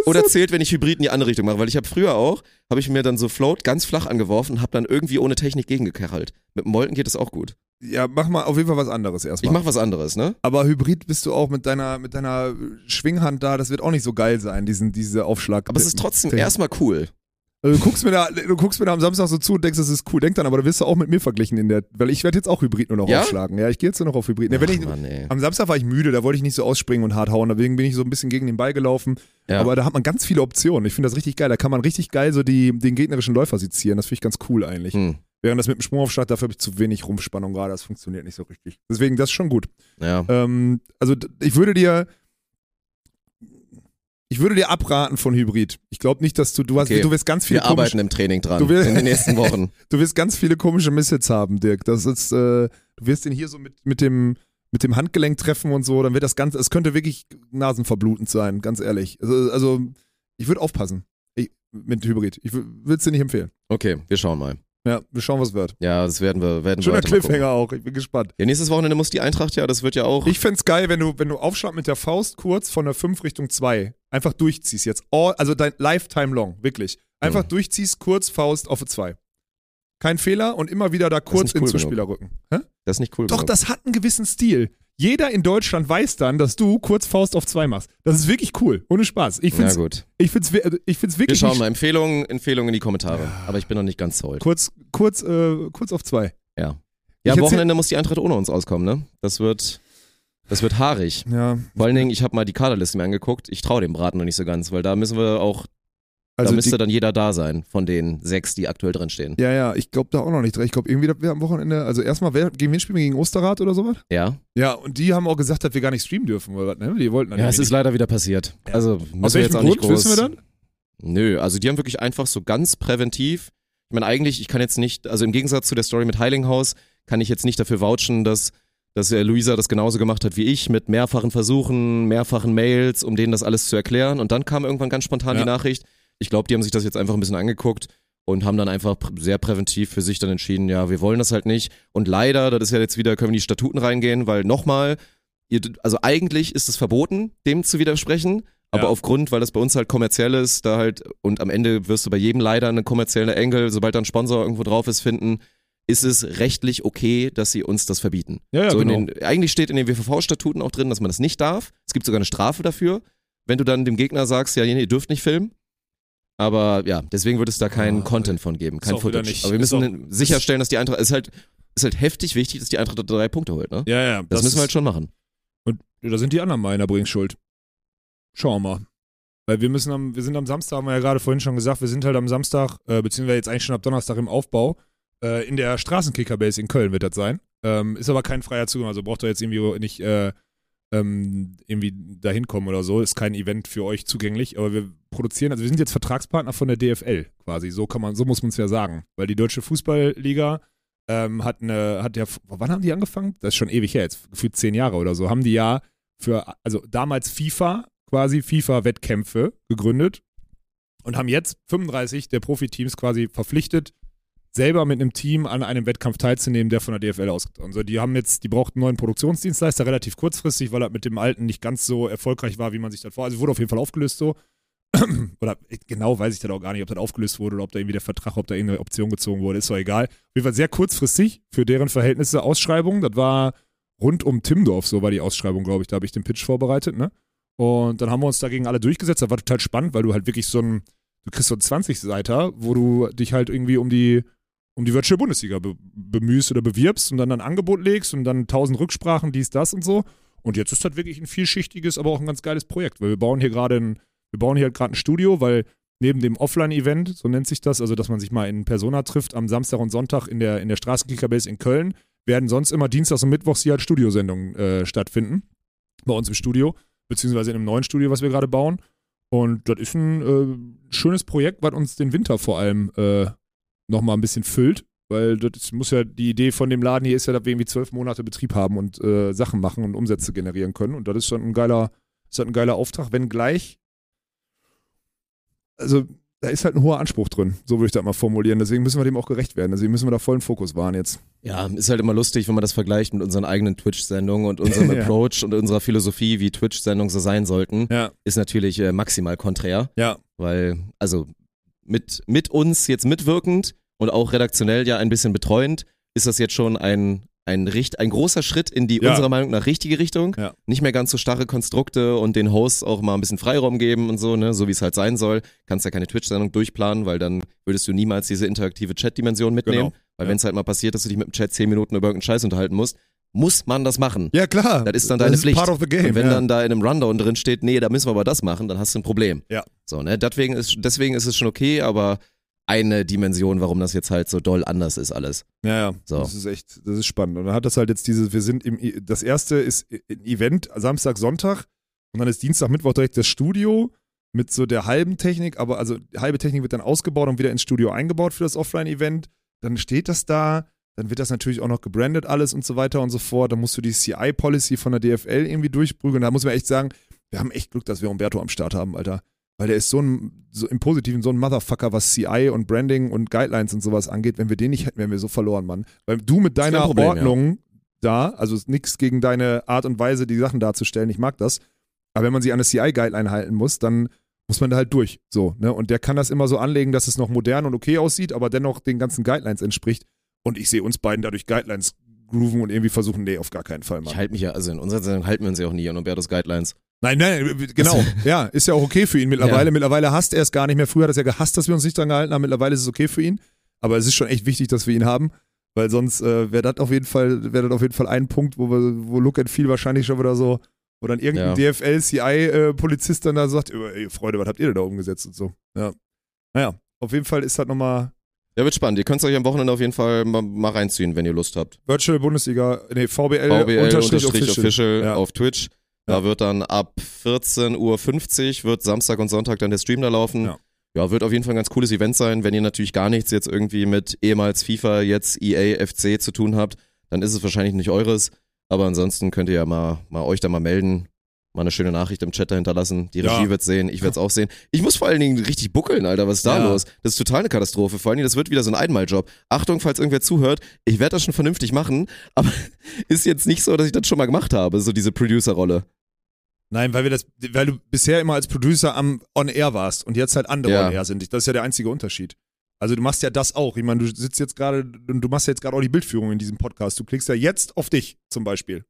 Oder zählt, wenn ich Hybrid in die andere Richtung mache, weil ich habe früher auch, habe ich mir dann so Float ganz flach angeworfen und habe dann irgendwie ohne Technik gegengekachelt. Mit dem Molten geht es auch gut. ja, mach mal auf jeden Fall was anderes Ich erstmal. mache was anderes, ne? Aber Hybrid bist du auch mit deiner, mit deiner Schwinghand da, das wird auch nicht so geil sein, diesen, diese Aufschlag. Aber es ist trotzdem erstmal cool. Also du guckst mir da, du guckst mir da am Samstag so zu und denkst, das ist cool. Denk dann, aber da wirst du auch mit mir verglichen in der, weil ich werde jetzt auch Hybrid nur noch Ja? aufschlagen. Ja, ich gehe jetzt nur noch auf Hybrid. Ne, wenn Ach, ich, Mann, am Samstag war ich müde, da wollte ich nicht so ausspringen und hart hauen, deswegen bin ich so ein bisschen gegen den Ball gelaufen. Ja. Aber da hat man ganz viele Optionen. Ich finde das richtig geil. Da kann man richtig geil so die, den gegnerischen Läufer sezieren. Das finde ich ganz cool eigentlich. Hm. Während das mit dem Sprungaufschlag, dafür habe ich zu wenig Rumpfspannung gerade. Das funktioniert nicht so richtig. Deswegen, das ist schon gut. Ja. Ähm, also ich würde dir ich würde dir abraten von Hybrid. Ich glaube nicht, dass du du hast Okay. du wirst ganz viele Wir arbeiten im Training dran will- in den nächsten Wochen. du wirst ganz viele komische Misshits haben, Dirk. Das ist äh, du wirst den hier so mit mit dem mit dem Handgelenk treffen und so, dann wird das ganz es könnte wirklich nasenverblutend sein, ganz ehrlich. Also, also ich würde aufpassen. Ich, mit Hybrid. Ich würde es dir nicht empfehlen. Okay, wir schauen mal. Ja, wir schauen, was wird. Ja, das werden wir, werden wir Schöner gucken. Cliffhanger auch. Ich bin gespannt. Ja, nächstes Wochenende muss die Eintracht ja, das wird ja auch. Ich fänd's geil, wenn du, wenn du Aufschlag mit der Faust kurz von der 5 Richtung 2 einfach durchziehst jetzt. All, also dein Lifetime long, wirklich. Einfach Mhm. durchziehst, kurz Faust auf 2. Kein Fehler und immer wieder da kurz nicht in cool Zuspielerrücken. Hä? das ist nicht cool. Doch, genug. das hat einen gewissen Stil. Jeder in Deutschland weiß dann, dass du kurz Faust auf 2 machst. Das ist wirklich cool. Ohne Spaß. Ich Na find's, gut. ich find's, wir- also ich find's Wir wirklich schauen nicht- mal. Empfehlungen, Empfehlungen in die Kommentare. Aber ich bin noch nicht ganz sold. kurz, kurz, äh, kurz auf 2. Ja. Ja, am Wochenende muss die Eintracht ohne uns auskommen, ne? Das wird, das wird haarig. Ja. Vor allen Dingen, ich habe mal die Kaderliste mir angeguckt. Ich traue dem Braten noch nicht so ganz, weil da müssen wir auch, Also da müsste die, dann jeder da sein von den sechs, die aktuell drin stehen. ja, ja, ich glaube da auch noch nicht dran. Ich glaube irgendwie, wir am Wochenende, also erstmal, wer, gegen wen spielen wir? Gegen Osterrad oder sowas? Ja? Ja, und die haben auch gesagt, dass wir gar nicht streamen dürfen, oder was, ne? Die wollten dann Ja, es ist leider wieder passiert. Also, nicht. müssen Aus wir jetzt auch nicht Grund groß. wissen wir dann? Nö, also die haben wirklich einfach so ganz präventiv. Ich meine, eigentlich, ich kann jetzt nicht, also im Gegensatz zu der Story mit Heilinghaus, kann ich jetzt nicht dafür vouchen, dass, dass äh, Luisa das genauso gemacht hat wie ich, mit mehrfachen Versuchen, mehrfachen Mails, um denen das alles zu erklären. Und dann kam irgendwann ganz spontan Ja. die Nachricht. Ich glaube, die haben sich das jetzt einfach ein bisschen angeguckt und haben dann einfach sehr präventiv für sich dann entschieden, ja, wir wollen das halt nicht. Und leider, das ist ja jetzt wieder, können wir in die Statuten reingehen, weil nochmal, ihr- also eigentlich ist es verboten, dem zu widersprechen, aber Ja. aufgrund, weil das bei uns halt kommerziell ist, da halt, und am Ende wirst du bei jedem leider eine kommerzielle Engel, sobald da ein Sponsor irgendwo drauf ist, finden, ist es rechtlich okay, dass sie uns das verbieten. Ja, ja, so genau. den, eigentlich steht in den WVV-Statuten auch drin, dass man das nicht darf. Es gibt sogar eine Strafe dafür, wenn du dann dem Gegner sagst, ja, nee, ihr dürft nicht filmen. Aber ja, deswegen wird es da keinen Ah, Content von geben, kein auch Footage. nicht- Aber wir müssen sicherstellen, dass die Eintracht, ist halt, ist halt heftig wichtig, dass die Eintracht da drei Punkte holt, ne? Ja, ja. Das, müssen wir halt schon machen. Und da sind die anderen mal in der Bringschuld. Schauen wir mal. Weil wir müssen am, wir sind am Samstag, haben wir ja gerade vorhin schon gesagt, wir sind halt am Samstag, äh, beziehungsweise jetzt eigentlich schon ab Donnerstag im Aufbau, äh, in der Straßenkicker-Base in Köln wird das sein. Ähm, ist aber kein freier Zugang, also braucht ihr jetzt irgendwie nicht äh, ähm, irgendwie dahin kommen oder so. Ist kein Event für euch zugänglich, aber wir produzieren, also wir sind jetzt Vertragspartner von der DFL quasi. So kann man, so muss man es ja sagen. Weil die Deutsche Fußballliga ähm, hat eine, hat ja, wann haben die angefangen? Das ist schon ewig her, jetzt gefühlt zehn Jahre oder so, haben die ja für, also damals FIFA, quasi FIFA-Wettkämpfe gegründet und haben jetzt 35 der Profiteams quasi verpflichtet, selber mit einem Team an einem Wettkampf teilzunehmen, der von der DFL ausgetragen Also die haben jetzt, die brauchten einen neuen Produktionsdienstleister relativ kurzfristig, weil er mit dem alten nicht ganz so erfolgreich war, wie man sich das vor. Also wurde auf jeden Fall aufgelöst so. oder genau weiß ich dann auch gar nicht, ob das aufgelöst wurde oder ob da irgendwie der Vertrag, ob da irgendeine Option gezogen wurde, ist doch egal. Auf jeden Fall sehr kurzfristig für deren Verhältnisse Ausschreibung. Das war rund um Timdorf, so war die Ausschreibung, glaube ich. Da habe ich den Pitch vorbereitet, ne? Und dann haben wir uns dagegen alle durchgesetzt. Das war total spannend, weil du halt wirklich so ein, du kriegst so einen 20-Seiter, wo du dich halt irgendwie um die, um die Virtual Bundesliga be bemühst oder bewirbst und dann ein Angebot legst und dann tausend Rücksprachen, dies, das und so. Und jetzt ist das wirklich ein vielschichtiges, aber auch ein ganz geiles Projekt, weil wir bauen hier gerade ein, wir bauen hier halt gerade ein Studio, weil neben dem Offline-Event, so nennt sich das, also dass man sich mal in Persona trifft am Samstag und Sonntag in der, in der Straßenkickerbase in Köln, werden sonst immer Dienstags und Mittwochs hier halt Studiosendungen äh, stattfinden. Bei uns im Studio, beziehungsweise in einem neuen Studio, was wir gerade bauen. Und das ist ein äh, schönes Projekt, was uns den Winter vor allem äh, nochmal ein bisschen füllt. Weil das muss ja, die Idee von dem Laden hier ist ja, dass wir irgendwie zwölf Monate Betrieb haben und äh, Sachen machen und Umsätze generieren können. Und das ist schon ein geiler, ist halt ein geiler Auftrag, wenngleich, also da ist halt ein hoher Anspruch drin, so würde ich das mal formulieren. Deswegen müssen wir dem auch gerecht werden. Deswegen müssen wir da vollen Fokus wahren jetzt. Ja, ist halt immer lustig, wenn man das vergleicht mit unseren eigenen Twitch-Sendungen und unserem Ja. Approach und unserer Philosophie, wie Twitch-Sendungen so sein sollten, Ja. ist natürlich äh, maximal konträr, Ja. weil, also mit, mit uns jetzt mitwirkend und auch redaktionell ja ein bisschen betreuend, ist das jetzt schon ein, ein, richt, ein großer Schritt in die Ja. unserer Meinung nach richtige Richtung. Ja. Nicht mehr ganz so starre Konstrukte und den Hosts auch mal ein bisschen Freiraum geben und so, ne, so wie es halt sein soll. Kannst ja keine Twitch-Sendung durchplanen, weil dann würdest du niemals diese interaktive Chat-Dimension mitnehmen. Genau. Weil Ja. wenn es halt mal passiert, dass du dich mit dem Chat zehn Minuten über irgendeinen Scheiß unterhalten musst, muss man das machen. Ja, klar. Das ist dann deine ist Pflicht. part of the game. und wenn ja. dann da in einem Rundown drin steht, nee, da müssen wir aber das machen, dann hast du ein Problem. Ja. So, ne? Deswegen ist, deswegen ist es schon okay, aber eine Dimension, warum das jetzt halt so doll anders ist alles. Ja, ja. So. Das ist echt, das ist spannend. Und dann hat das halt jetzt diese, wir sind im, I- das erste ist ein Event Samstag, Sonntag und dann ist Dienstag, Mittwoch direkt das Studio mit so der halben Technik, aber also die halbe Technik wird dann ausgebaut und wieder ins Studio eingebaut für das Offline-Event. Dann steht das da, dann wird das natürlich auch noch gebrandet alles und so weiter und so fort. Dann musst du die CI-Policy von der DFL irgendwie durchprügeln. Da muss man echt sagen, wir haben echt Glück, dass wir Umberto am Start haben, Alter. Weil der ist so ein, so im Positiven so ein Motherfucker, was CI und Branding und Guidelines und sowas angeht. Wenn wir den nicht hätten, wären wir so verloren, Mann. Weil du mit deiner Problem, Ordnung da, also nichts gegen deine Art und Weise, die Sachen darzustellen, ich mag das. Aber wenn man sich an eine CI-Guideline halten muss, dann muss man da halt durch. So, ne? Und der kann das immer so anlegen, dass es noch modern und okay aussieht, aber dennoch den ganzen Guidelines entspricht. Und ich sehe uns beiden dadurch Guidelines grooven und irgendwie versuchen, nee, auf gar keinen Fall, Mann. Ich halte mich ja, also in unserer Sendung halten wir uns ja auch nie an Umbertos Guidelines. Nein, nein, genau. Ja, ist ja auch okay für ihn mittlerweile. Ja. Mittlerweile hasst er es gar nicht mehr. Früher hat er es ja gehasst, dass wir uns nicht dran gehalten haben. Mittlerweile ist es okay für ihn. Aber es ist schon echt wichtig, dass wir ihn haben. Weil sonst äh, wäre das auf jeden Fall, wäre das auf jeden Fall ein Punkt, wo wir, wo Look and Feel wahrscheinlich schon wieder so, wo dann irgendein Ja. DFL-CI-Polizist dann da sagt, ey, Freunde, was habt ihr denn da umgesetzt und so. Ja. Naja, auf jeden Fall ist das nochmal Ja, wird spannend. Ihr könnt es euch am Wochenende auf jeden Fall mal, mal reinziehen, wenn ihr Lust habt. Virtual Bundesliga, nee, VBL, VBL unterstrich unterstrich official. official Ja. auf Twitch. Da Ja. wird dann ab 14.50 Uhr wird Samstag und Sonntag dann der Stream da laufen. Ja. Ja. wird auf jeden Fall ein ganz cooles Event sein. Wenn ihr natürlich gar nichts jetzt irgendwie mit ehemals FIFA, jetzt EA, FC zu tun habt, dann ist es wahrscheinlich nicht eures. Aber ansonsten könnt ihr ja mal, mal euch da mal melden, mal eine schöne Nachricht im Chat dahinter lassen. Die Regie Ja. wird's sehen, ich werd's auch sehen. Ich muss vor allen Dingen richtig buckeln, Alter. Was ist da Ja. los? Das ist total eine Katastrophe. Vor allen Dingen, das wird wieder so ein Einmaljob. Achtung, falls irgendwer zuhört, ich werde das schon vernünftig machen, aber ist jetzt nicht so, dass ich das schon mal gemacht habe, so diese Producer-Rolle. Nein, weil wir das, weil du bisher immer als Producer am On Air warst und jetzt halt andere Ja. On Air sind. Das ist ja der einzige Unterschied. Also du machst ja das auch. Ich meine, du sitzt jetzt gerade, du machst ja jetzt gerade auch die Bildführung in diesem Podcast. Du klickst ja jetzt auf dich zum Beispiel.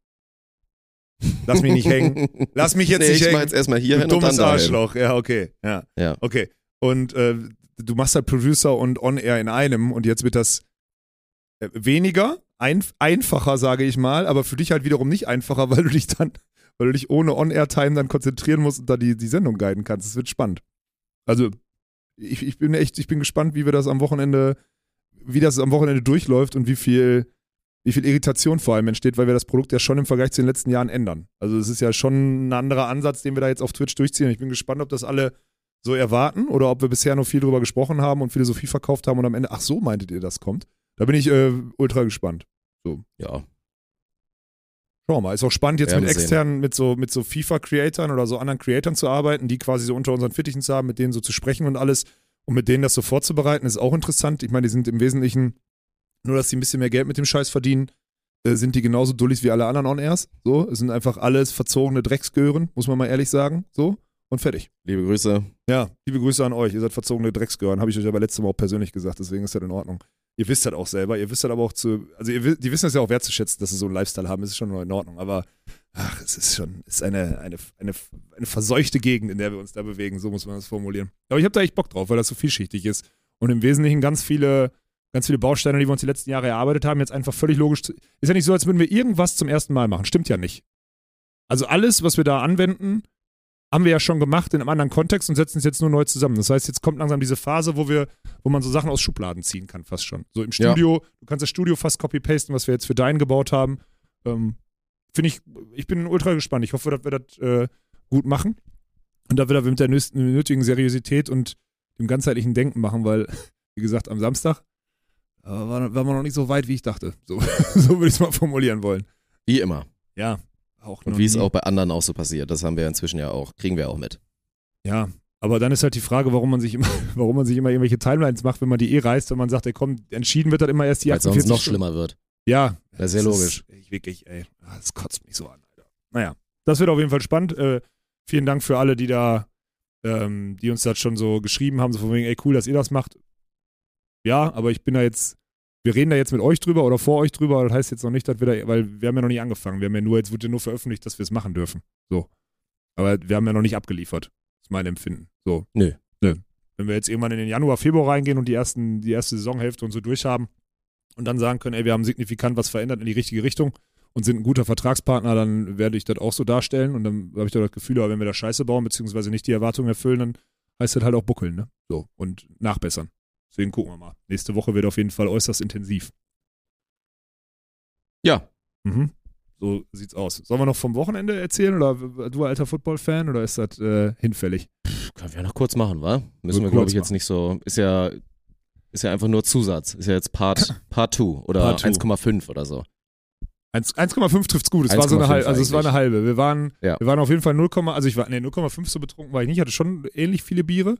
Lass mich nicht hängen. Lass mich jetzt nee, nicht ich mach hängen. jetzt erstmal hier hin und dann dummes. Arschloch. Ja, okay. Ja. Ja. Okay. Und äh, du machst halt Producer und On-Air in einem und jetzt wird das äh, weniger, ein, einfacher, sage ich mal, aber für dich halt wiederum nicht einfacher, weil du dich dann, weil du dich ohne On-Air-Time dann konzentrieren musst und da die, die Sendung guiden kannst. Es wird spannend. Also, ich, ich bin echt, ich bin gespannt, wie wir das am Wochenende, wie das am Wochenende durchläuft und wie viel, wie viel Irritation vor allem entsteht, weil wir das Produkt ja schon im Vergleich zu den letzten Jahren ändern. Also es ist ja schon ein anderer Ansatz, den wir da jetzt auf Twitch durchziehen. Ich bin gespannt, ob das alle so erwarten oder ob wir bisher noch viel drüber gesprochen haben und Philosophie verkauft haben und am Ende, ach so meintet ihr, das kommt. Da bin ich äh, ultra gespannt. Ja. Schauen wir mal. Ist auch spannend, jetzt mit externen, mit so, mit so FIFA-Creatoren oder so anderen Creatoren zu arbeiten, die quasi so unter unseren Fittichen zu haben, mit denen so zu sprechen und alles und mit denen das so vorzubereiten, ist auch interessant. Ich meine, die sind im Wesentlichen, nur dass sie ein bisschen mehr Geld mit dem Scheiß verdienen, äh, sind die genauso dullis wie alle anderen On-Airs. So, es sind einfach alles verzogene Drecksgören, muss man mal ehrlich sagen. So, und fertig. Liebe Grüße. Ja, liebe Grüße an euch. Ihr seid verzogene Drecksgören, habe ich euch aber letztes Mal auch persönlich gesagt, deswegen ist das in Ordnung. Ihr wisst das auch selber, ihr wisst das aber auch zu, also ihr, die wissen es ja auch wertzuschätzen, dass sie so einen Lifestyle haben, das ist schon in Ordnung, aber ach, es ist schon, es ist eine, eine, eine, eine verseuchte Gegend, in der wir uns da bewegen, so muss man das formulieren. Aber ich habe da echt Bock drauf, weil das so vielschichtig ist und im Wesentlichen ganz viele, ganz viele Bausteine, die wir uns die letzten Jahre erarbeitet haben, jetzt einfach völlig logisch, zu, ist ja nicht so, als würden wir irgendwas zum ersten Mal machen, stimmt ja nicht. Also alles, was wir da anwenden, haben wir ja schon gemacht in einem anderen Kontext und setzen es jetzt nur neu zusammen. Das heißt, jetzt kommt langsam diese Phase, wo wir, wo man so Sachen aus Schubladen ziehen kann, fast schon. So im Ja. Studio, du kannst das Studio fast copy-pasten, was wir jetzt für deinen gebaut haben. Ähm, Finde ich, ich bin ultra gespannt. Ich hoffe, dass wir das äh, gut machen und dass wir das mit der nötigen Seriosität und dem ganzheitlichen Denken machen, weil, wie gesagt, am Samstag äh, war, waren wir noch nicht so weit, wie ich dachte. So, so würde ich es mal formulieren wollen. Wie immer. Ja, auch Und wie es auch bei anderen auch so passiert. Das haben wir inzwischen ja auch, kriegen wir auch mit. Ja, aber dann ist halt die Frage, warum man sich immer, warum man sich immer irgendwelche Timelines macht, wenn man die eh reißt, wenn man sagt, ey komm, entschieden wird dann immer erst die Weil es sonst 48 noch Stunden. schlimmer wird. Ja, Das ist sehr das logisch. Ist, ich wirklich, ey, ah, das kotzt mich so an, Alter. Naja, das wird auf jeden Fall spannend. Äh, vielen Dank für alle, die da, ähm, die uns das schon so geschrieben haben, so von wegen, ey, cool, dass ihr das macht. Ja, aber ich bin da jetzt, wir reden da jetzt mit euch drüber oder vor euch drüber, das heißt jetzt noch nicht, dass wir da, weil wir haben ja noch nicht angefangen. Wir haben ja nur, jetzt wurde ja nur veröffentlicht, dass wir es machen dürfen. So. Aber wir haben ja noch nicht abgeliefert. Ist mein Empfinden. So. Nö. Nö. Wenn wir jetzt irgendwann in den Januar, Februar reingehen und die, ersten, die erste Saisonhälfte und so durchhaben und dann sagen können, ey, wir haben signifikant was verändert in die richtige Richtung und sind ein guter Vertragspartner, dann werde ich das auch so darstellen und dann habe ich da das Gefühl, aber wenn wir da Scheiße bauen, beziehungsweise nicht die Erwartungen erfüllen, dann heißt das halt auch buckeln, ne? So. Und nachbessern. Deswegen gucken wir mal. Nächste Woche wird auf jeden Fall äußerst intensiv. Ja. Mhm. So sieht's aus. Sollen wir noch vom Wochenende erzählen oder du alter Football-Fan oder ist das äh, hinfällig? Können wir ja noch kurz machen, wa? Müssen Nur wir, glaube ich, jetzt nicht so. Ist ja, ist ja einfach nur Zusatz. Ist ja jetzt Part, Part 2 oder Part two. 1,5 oder so. 1 1,5 trifft's gut. Es war so eine 1,5 halbe, also es war eine halbe. Wir waren, Ja. wir waren auf jeden Fall 0, also ich war, nee, 0,5 so betrunken war ich nicht. Ich hatte schon ähnlich viele Biere,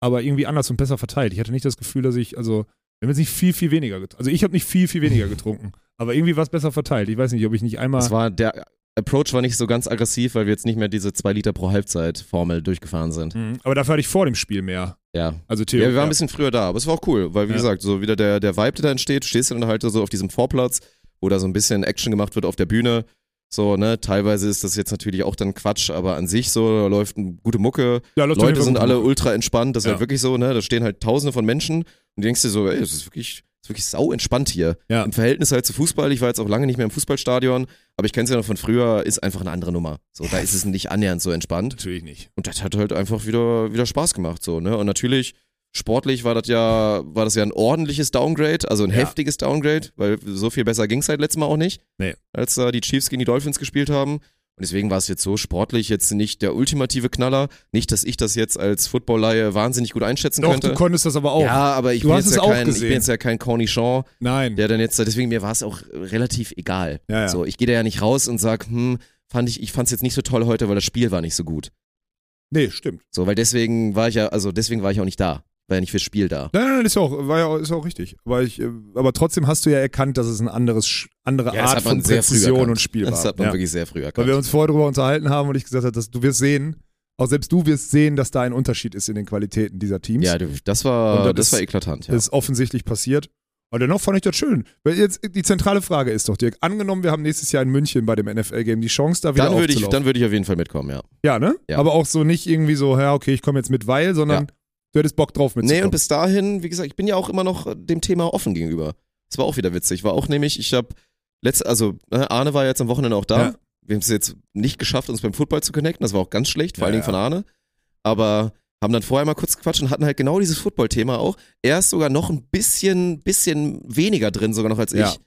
aber irgendwie anders und besser verteilt. Ich hatte nicht das Gefühl, dass ich, also, wir haben jetzt nicht viel, viel weniger getrunken. Also ich habe nicht viel, viel weniger getrunken, aber irgendwie war es besser verteilt. Ich weiß nicht, ob ich nicht einmal. Es war, der Approach war nicht so ganz aggressiv, weil wir jetzt nicht mehr diese 2 Liter pro Halbzeit-Formel durchgefahren sind. Mhm. Aber dafür hatte ich vor dem Spiel mehr. Ja. Also Ja, Theo. wir waren ein bisschen früher da, aber es war auch cool, weil wie Ja. gesagt, so wieder der, der Vibe, der da entsteht, stehst du dann halt so auf diesem Vorplatz, wo da so ein bisschen Action gemacht wird auf der Bühne. So, ne, teilweise ist das jetzt natürlich auch dann Quatsch, aber an sich so, da läuft eine gute Mucke, ja, läuft Leute sind alle ultra entspannt, das ist Ja. halt wirklich so, ne, da stehen halt tausende von Menschen und du denkst dir so, ey, das ist wirklich, das ist wirklich sau entspannt hier. Ja. Im Verhältnis halt zu Fußball, ich war jetzt auch lange nicht mehr im Fußballstadion, aber ich kenne es ja noch von früher, ist einfach eine andere Nummer. So, da ist es nicht annähernd so entspannt. Natürlich nicht. Und das hat halt einfach wieder, wieder Spaß gemacht, so, ne? Und natürlich, sportlich war das ja, war das ja ein ordentliches Downgrade, also ein Ja. heftiges Downgrade, weil so viel besser ging es halt letztes Mal auch nicht. Nee. Als da die Chiefs gegen die Dolphins gespielt haben. Und deswegen war es jetzt so sportlich jetzt nicht der ultimative Knaller. Nicht, dass ich das jetzt als Football-Laie wahnsinnig gut einschätzen Doch, könnte. du konntest das aber auch. Ja, aber ich bin, jetzt es ja kein, ich bin jetzt ja kein Cornichon, Nein. der dann jetzt, deswegen mir war es auch relativ egal. Ja, ja. So, ich gehe da ja nicht raus und sag, hm, fand ich, ich fand's jetzt nicht so toll heute, weil das Spiel war nicht so gut. Nee, stimmt. So, weil deswegen war ich ja, also deswegen war ich auch nicht da. War ja nicht fürs Spiel da. Nein, nein, nein, ist ja auch, war ja, ist ja auch richtig. Aber, ich, äh, aber trotzdem hast du ja erkannt, dass es eine anderes, andere Ja, Art von Präzision und Spiel war. Das hat man ja. wirklich sehr früh erkannt. Weil wir uns vorher darüber unterhalten haben und ich gesagt habe, dass du wirst sehen, auch selbst du wirst sehen, dass da ein Unterschied ist in den Qualitäten dieser Teams. ja, das war, das das, war eklatant, ja. Das ist offensichtlich passiert. Und dennoch fand ich das schön. Weil jetzt die zentrale Frage ist doch, Dirk, angenommen, wir haben nächstes Jahr in München bei dem NFL-Game die Chance, da wieder Dann würde ich, dann würde ich auf jeden Fall mitkommen, ja. ja, ne? Ja. Aber auch so nicht irgendwie so, ja, okay, ich komme jetzt mit, weil, sondern Du hättest Bock drauf Nee, und mitzukommen. bis dahin, wie gesagt, ich bin ja auch immer noch dem Thema offen gegenüber. Das war auch wieder witzig. War auch nämlich, ich habe letzte, also ne, Arne war jetzt am Wochenende auch da. Ja. Wir haben es jetzt nicht geschafft, uns beim Football zu connecten. Das war auch ganz schlecht, vor Ja, allen Dingen von Arne. Aber haben dann vorher mal kurz gequatscht und hatten halt genau dieses Football-Thema auch. Er ist sogar noch ein bisschen, bisschen weniger drin, sogar noch als Ja. ich.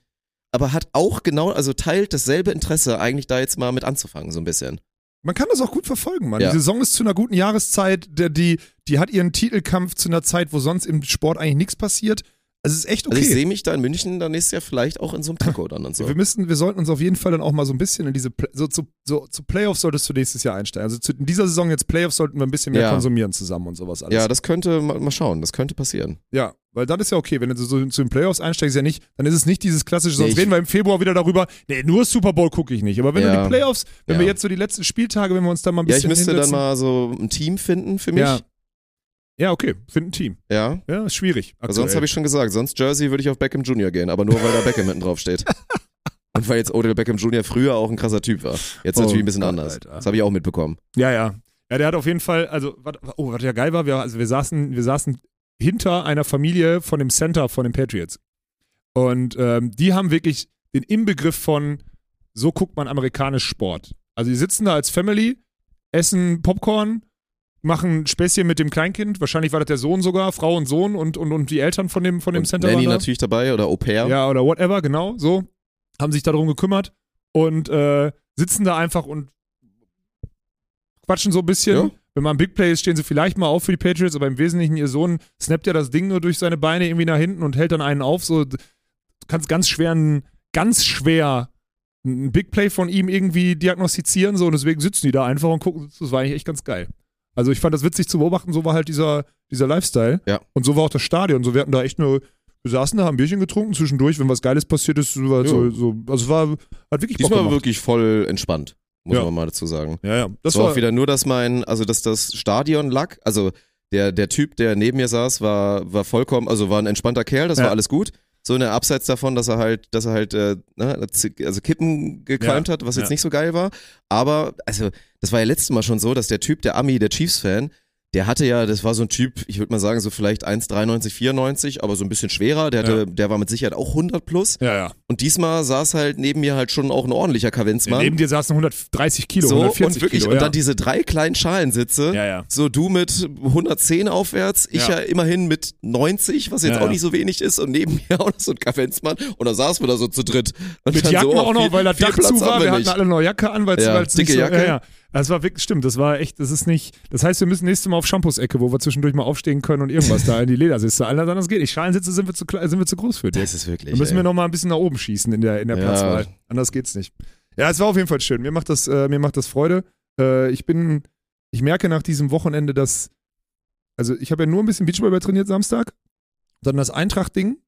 Aber hat auch genau, also teilt dasselbe Interesse, eigentlich da jetzt mal mit anzufangen, so ein bisschen. Man kann das auch gut verfolgen, Mann. Ja. Die Saison ist zu einer guten Jahreszeit. Der, die, die hat ihren Titelkampf zu einer Zeit, wo sonst im Sport eigentlich nichts passiert. Also es ist echt okay. Also ich sehe mich da in München dann nächstes Jahr vielleicht auch in so einem Trikot dann und so. Wir müssen, wir sollten uns auf jeden Fall dann auch mal so ein bisschen in diese, so zu, so zu Playoffs solltest du nächstes Jahr einsteigen. Also zu, in dieser Saison jetzt Playoffs sollten wir ein bisschen mehr Ja. konsumieren zusammen und sowas alles. Ja, das könnte, mal, mal schauen, das könnte passieren. Ja, weil dann ist ja okay, wenn du so zu den Playoffs einsteigst, ja nicht, dann ist es nicht dieses klassische, sonst Nee, reden wir im Februar wieder darüber, nee, nur Super Bowl gucke ich nicht. Aber wenn du Ja. die Playoffs, wenn Ja. wir jetzt so die letzten Spieltage, wenn wir uns da mal ein Ja, bisschen ich müsste dann hinsetzen, mal so ein Team finden für mich. Ja. Ja, okay, find ein Team. Ja. Ja, ist schwierig. Aber sonst habe ich schon gesagt, sonst Jersey würde ich auf Beckham Jr. gehen, aber nur weil da Beckham hinten drauf steht. Und weil jetzt Odell Beckham Jr. früher auch ein krasser Typ war. Jetzt Oh natürlich ein bisschen Gott, anders. Alter. Das habe ich auch mitbekommen. Ja, ja. Ja, der hat auf jeden Fall, also, wat, oh, was ja geil war, wir, also wir saßen, wir saßen hinter einer Familie von dem Center von den Patriots. Und ähm, die haben wirklich den Inbegriff von, so guckt man amerikanisch Sport. Also die sitzen da als Family, essen Popcorn, machen Späßchen mit dem Kleinkind, wahrscheinlich war das der Sohn sogar, Frau und Sohn und, und, und die Eltern von dem, von dem Und Center Nanny natürlich dabei oder Au pair. Ja, oder whatever, genau, so. Haben sich darum gekümmert und äh, sitzen da einfach und quatschen so ein bisschen. Ja. Wenn man Big Play ist, stehen sie vielleicht mal auf für die Patriots, aber im Wesentlichen, ihr Sohn snappt ja das Ding nur durch seine Beine irgendwie nach hinten und hält dann einen auf. So, du kannst ganz schwer, einen, ganz schwer ein Big Play von ihm irgendwie diagnostizieren, so, und deswegen sitzen die da einfach und gucken, das war eigentlich echt ganz geil. Also ich fand das witzig zu beobachten, so war halt dieser, dieser Lifestyle. Ja. Und so war auch das Stadion. So, wir hatten da echt nur, wir saßen da, haben ein Bierchen getrunken, zwischendurch, wenn was Geiles passiert ist, so, Jo. so, so also es war, hat wirklich Bock Diesmal gemacht. wirklich voll entspannt, muss Ja. man mal dazu sagen. Ja, ja. Das war war auch wieder nur, dass mein, also dass das Stadion lag, also der, der Typ, der neben mir saß, war, war vollkommen, also war ein entspannter Kerl, das Ja. war alles gut. So eine Abseits davon, dass er halt, dass er halt, äh, ne, also Kippen gequalmt Ja. hat, was jetzt Ja. nicht so geil war. Aber, also, das war ja letztes Mal schon so, dass der Typ, der Ami, der Chiefs-Fan, der hatte ja, das war so ein Typ, ich würde mal sagen, so vielleicht 1,93, 94, aber so ein bisschen schwerer. Der hatte, Ja. der war mit Sicherheit auch 100 plus. ja, ja. Und diesmal saß halt neben mir halt schon auch ein ordentlicher Kavenzmann. Neben dir saßen 130 Kilo, so, 140 und wirklich, Kilo. und ja. dann diese drei kleinen Schalensitze. ja, ja. So du mit 110 aufwärts, ich ja, Ja. immerhin mit 90, was jetzt auch nicht so wenig ist und neben mir auch noch so ein Kavenzmann und da saßen wir da so zu dritt. Und Mit Jacken so, auch noch, viel- weil das Dach zu war. Wir hatten alle neue Jacke an, weil es Ja, dicke so, Jacke. Das war wirklich, stimmt, das war echt, das ist nicht, das heißt, wir müssen nächstes Mal auf Shampoos-Ecke, wo wir zwischendurch mal aufstehen können und irgendwas da in die Ledersitze. Alles anders geht nicht. Schalensitze sind wir zu, sind wir zu groß für, Dirk. Das ist wirklich. Da müssen ey. wir noch mal ein bisschen nach oben schießen in der, in der Ja. Platzwahl. Anders geht's nicht. Ja, es war auf jeden Fall schön. Mir macht das, äh, mir macht das Freude. Äh, ich bin, ich merke nach diesem Wochenende, dass, also ich habe ja nur ein bisschen Beachvolleyball trainiert Samstag, dann das Eintracht-Ding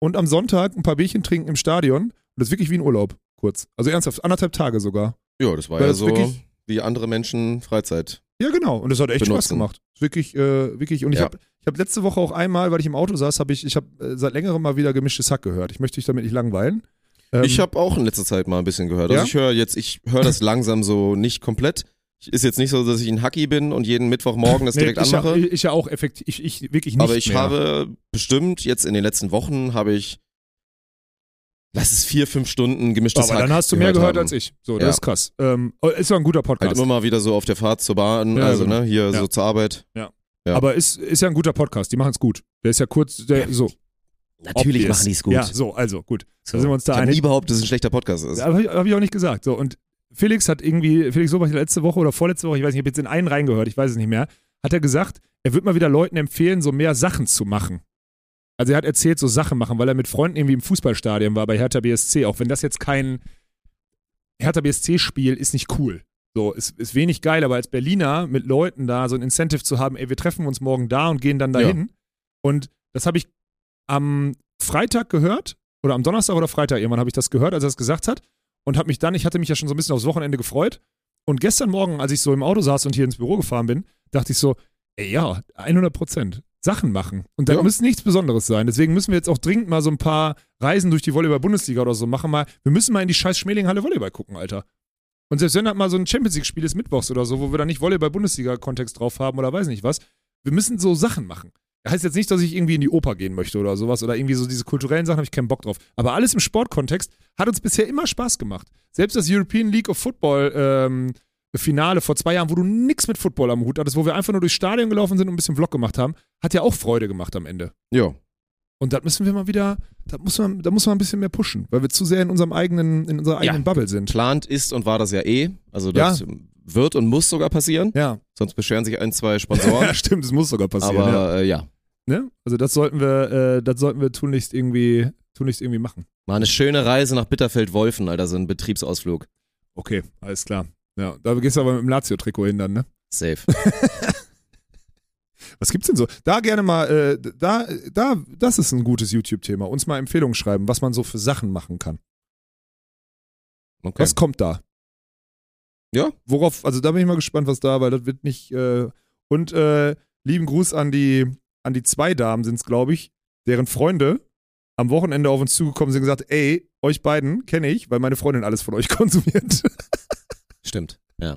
und am Sonntag ein paar Bierchen trinken im Stadion. Und das ist wirklich wie ein Urlaub, kurz. Also ernsthaft, anderthalb Tage sogar. ja, das war Weil ja das so wirklich- wie andere Menschen Freizeit. Ja, genau. Und das hat echt Spaß Benutzen. gemacht. Wirklich, äh, wirklich. Und ich Ja. habe ich hab letzte Woche auch einmal, weil ich im Auto saß, habe ich, ich habe äh, seit längerem mal wieder gemischtes Hack gehört. Ich möchte dich damit nicht langweilen. Ähm, ich habe auch in letzter Zeit mal ein bisschen gehört. Also Ja? ich höre jetzt, ich höre das langsam so nicht komplett. Ist jetzt nicht so, dass ich ein Hacky bin und jeden Mittwochmorgen das nee, direkt ich, anmache. Ja, ich ja auch effektiv, ich, ich wirklich nicht aber ich mehr. habe bestimmt jetzt in den letzten Wochen habe ich lass es vier, fünf Stunden gemischtes aber Hack dann hast du mehr gehört haben. als ich. So, das Ja. ist krass. Ähm, oh, ist ja ein guter Podcast. Halt immer mal wieder so auf der Fahrt zur Bahn, Ja, also genau. ne, hier Ja. so zur Arbeit. ja. Aber ist, ist ja ein guter Podcast. Die machen es gut. Der ist ja kurz, der, so. Natürlich obvious. machen die es gut. Ja, so, also gut. So. Da sind wir uns da ich habe nie behauptet, dass es ein schlechter Podcast ist. Habe ich, hab ich auch nicht gesagt. So, und Felix hat irgendwie, Felix Sobach letzte Woche oder vorletzte Woche, ich weiß nicht, ich habe jetzt in einen reingehört, ich weiß es nicht mehr, hat er gesagt, er wird mal wieder Leuten empfehlen, so mehr Sachen zu machen. Also er hat erzählt, so Sachen machen, weil er mit Freunden irgendwie im Fußballstadion war bei Hertha BSC, auch wenn das jetzt kein Hertha BSC-Spiel ist nicht cool. So, ist, ist wenig geil, aber als Berliner mit Leuten da so ein Incentive zu haben, ey, wir treffen uns morgen da und gehen dann dahin. Und das habe ich am Freitag gehört, oder am Donnerstag oder Freitag irgendwann habe ich das gehört, als er das gesagt hat. Und habe mich dann, ich hatte mich ja schon so ein bisschen aufs Wochenende gefreut. Und gestern Morgen, als ich so im Auto saß und hier ins Büro gefahren bin, dachte ich so, ey, ja, 100 Prozent. Sachen machen. Und da Ja. muss nichts Besonderes sein. Deswegen müssen wir jetzt auch dringend mal so ein paar Reisen durch die Volleyball-Bundesliga oder so machen. Mal, wir müssen mal in die scheiß Schmelinghalle Volleyball gucken, Alter. Und selbst wenn das mal so ein Champions League-Spiel ist mittwochs oder so, wo wir da nicht Volleyball-Bundesliga-Kontext drauf haben oder weiß nicht was, wir müssen so Sachen machen. Das heißt jetzt nicht, dass ich irgendwie in die Oper gehen möchte oder sowas oder irgendwie so diese kulturellen Sachen habe ich keinen Bock drauf. Aber alles im Sportkontext hat uns bisher immer Spaß gemacht. Selbst das European League of Football ähm, Finale vor zwei Jahren, wo du nichts mit Football am Hut hattest, wo wir einfach nur durchs Stadion gelaufen sind und ein bisschen Vlog gemacht haben, hat ja auch Freude gemacht am Ende. Ja. Und das müssen wir mal wieder, da muss man, da muss man ein bisschen mehr pushen, weil wir zu sehr in unserem eigenen, in unserer eigenen Bubble sind. Plant ist und war das ja eh. Also das wird und muss sogar passieren. Ja. Sonst beschweren sich ein, zwei Sponsoren. ja, stimmt, das muss sogar passieren. ja. Aber äh, ja. Ne? Also das sollten wir, äh, das sollten wir tunlichst irgendwie, tunlichst irgendwie machen. Mal eine schöne Reise nach Bitterfeld-Wolfen, Alter, so ein Betriebsausflug. Okay, alles klar. Ja, da gehst du aber mit dem Lazio-Trikot hin dann, ne? Safe. Was gibt's denn so? Da gerne mal, äh, da, da, das ist ein gutes YouTube-Thema. Uns mal Empfehlungen schreiben, was man so für Sachen machen kann. Okay. Was kommt da? Ja. Worauf, also da bin ich mal gespannt, was da, weil das wird nicht, äh, und äh, lieben Gruß an die, an die zwei Damen sind's, glaube ich, deren Freunde am Wochenende auf uns zugekommen sind und gesagt, ey, euch beiden kenne ich, weil meine Freundin alles von euch konsumiert. Stimmt. Ja.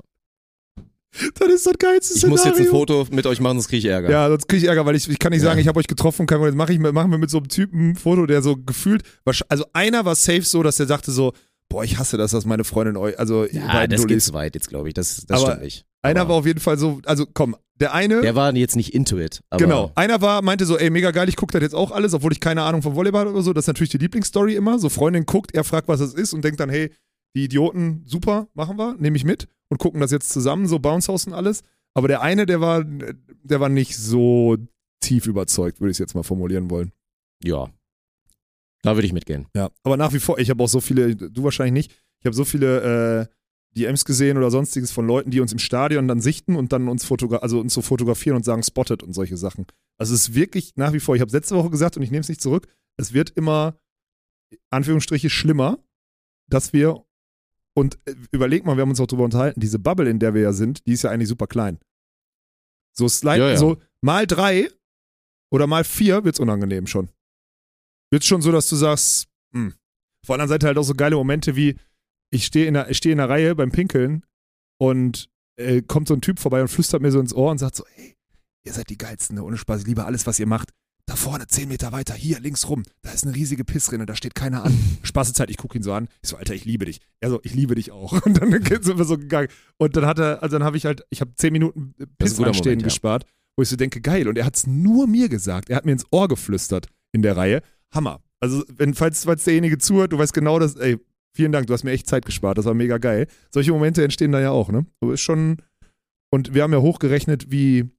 das ist das geilste Ich muss Szenario. jetzt ein Foto mit euch machen, sonst kriege ich Ärger. Ja, sonst kriege ich Ärger, weil ich, ich kann nicht Ja. sagen, ich habe euch getroffen, kann, jetzt mache ich, machen wir mit so einem Typen ein Foto, der so gefühlt, also einer war safe so, dass der sagte so, boah, ich hasse das, dass meine Freundin euch, also Ja, das Dullis. geht zu weit jetzt, glaube ich. Das, das Aber stimmt nicht. Einer Aber war auf jeden Fall so, also komm, der eine, Der war jetzt nicht into it. Aber genau, einer war, meinte so, ey, mega geil, ich gucke das jetzt auch alles, obwohl ich keine Ahnung vom Volleyball oder so, das ist natürlich die Lieblingsstory immer, so Freundin guckt, er fragt, was das ist und denkt dann, hey, die Idioten, super, machen wir, nehme ich mit und gucken das jetzt zusammen, so Bounce House und alles, aber der eine, der war, der war nicht so tief überzeugt, würde ich es jetzt mal formulieren wollen. Ja. Da würde ich mitgehen. Ja, aber nach wie vor, ich habe auch so viele, du wahrscheinlich nicht, ich habe so viele äh, DMs gesehen oder sonstiges von Leuten, die uns im Stadion dann sichten und dann uns, fotogra also uns so fotografieren und sagen spotted und solche Sachen. Also es ist wirklich nach wie vor, ich habe letzte Woche gesagt und ich nehme es nicht zurück, es wird immer, Anführungsstriche, schlimmer, dass wir, und äh, überleg mal, wir haben uns auch drüber unterhalten, diese Bubble, in der wir ja sind, die ist ja eigentlich super klein. So Slide, Ja, ja. so mal drei oder mal vier wird's unangenehm schon. Wird's schon so, dass du sagst, hm. Auf der anderen Seite halt auch so geile Momente wie, ich stehe in, der- steh in der Reihe beim Pinkeln und äh, kommt so ein Typ vorbei und flüstert mir so ins Ohr und sagt so, ey, ihr seid die Geilsten, ne? ohne Spaß, ich liebe alles, was ihr macht. Da vorne, zehn Meter weiter, hier links rum, da ist eine riesige Pissrinne, da steht keiner an. Spaßezeit, ich gucke ihn so an. Ich so, Alter, ich liebe dich. Er so, ich liebe dich auch. Und dann sind wir so gegangen. Und dann hat er, also dann habe ich halt, ich habe zehn Minuten Das ist ein Piss guter anstehen Moment, ja. gespart, wo ich so denke, geil. Und er hat es nur mir gesagt. Er hat mir ins Ohr geflüstert in der Reihe. Hammer. Also, wenn, falls, falls derjenige zuhört, du weißt genau, dass, ey, vielen Dank, du hast mir echt Zeit gespart, das war mega geil. Solche Momente entstehen da ja auch, ne? Aber ist schon, und wir haben ja hochgerechnet, wie,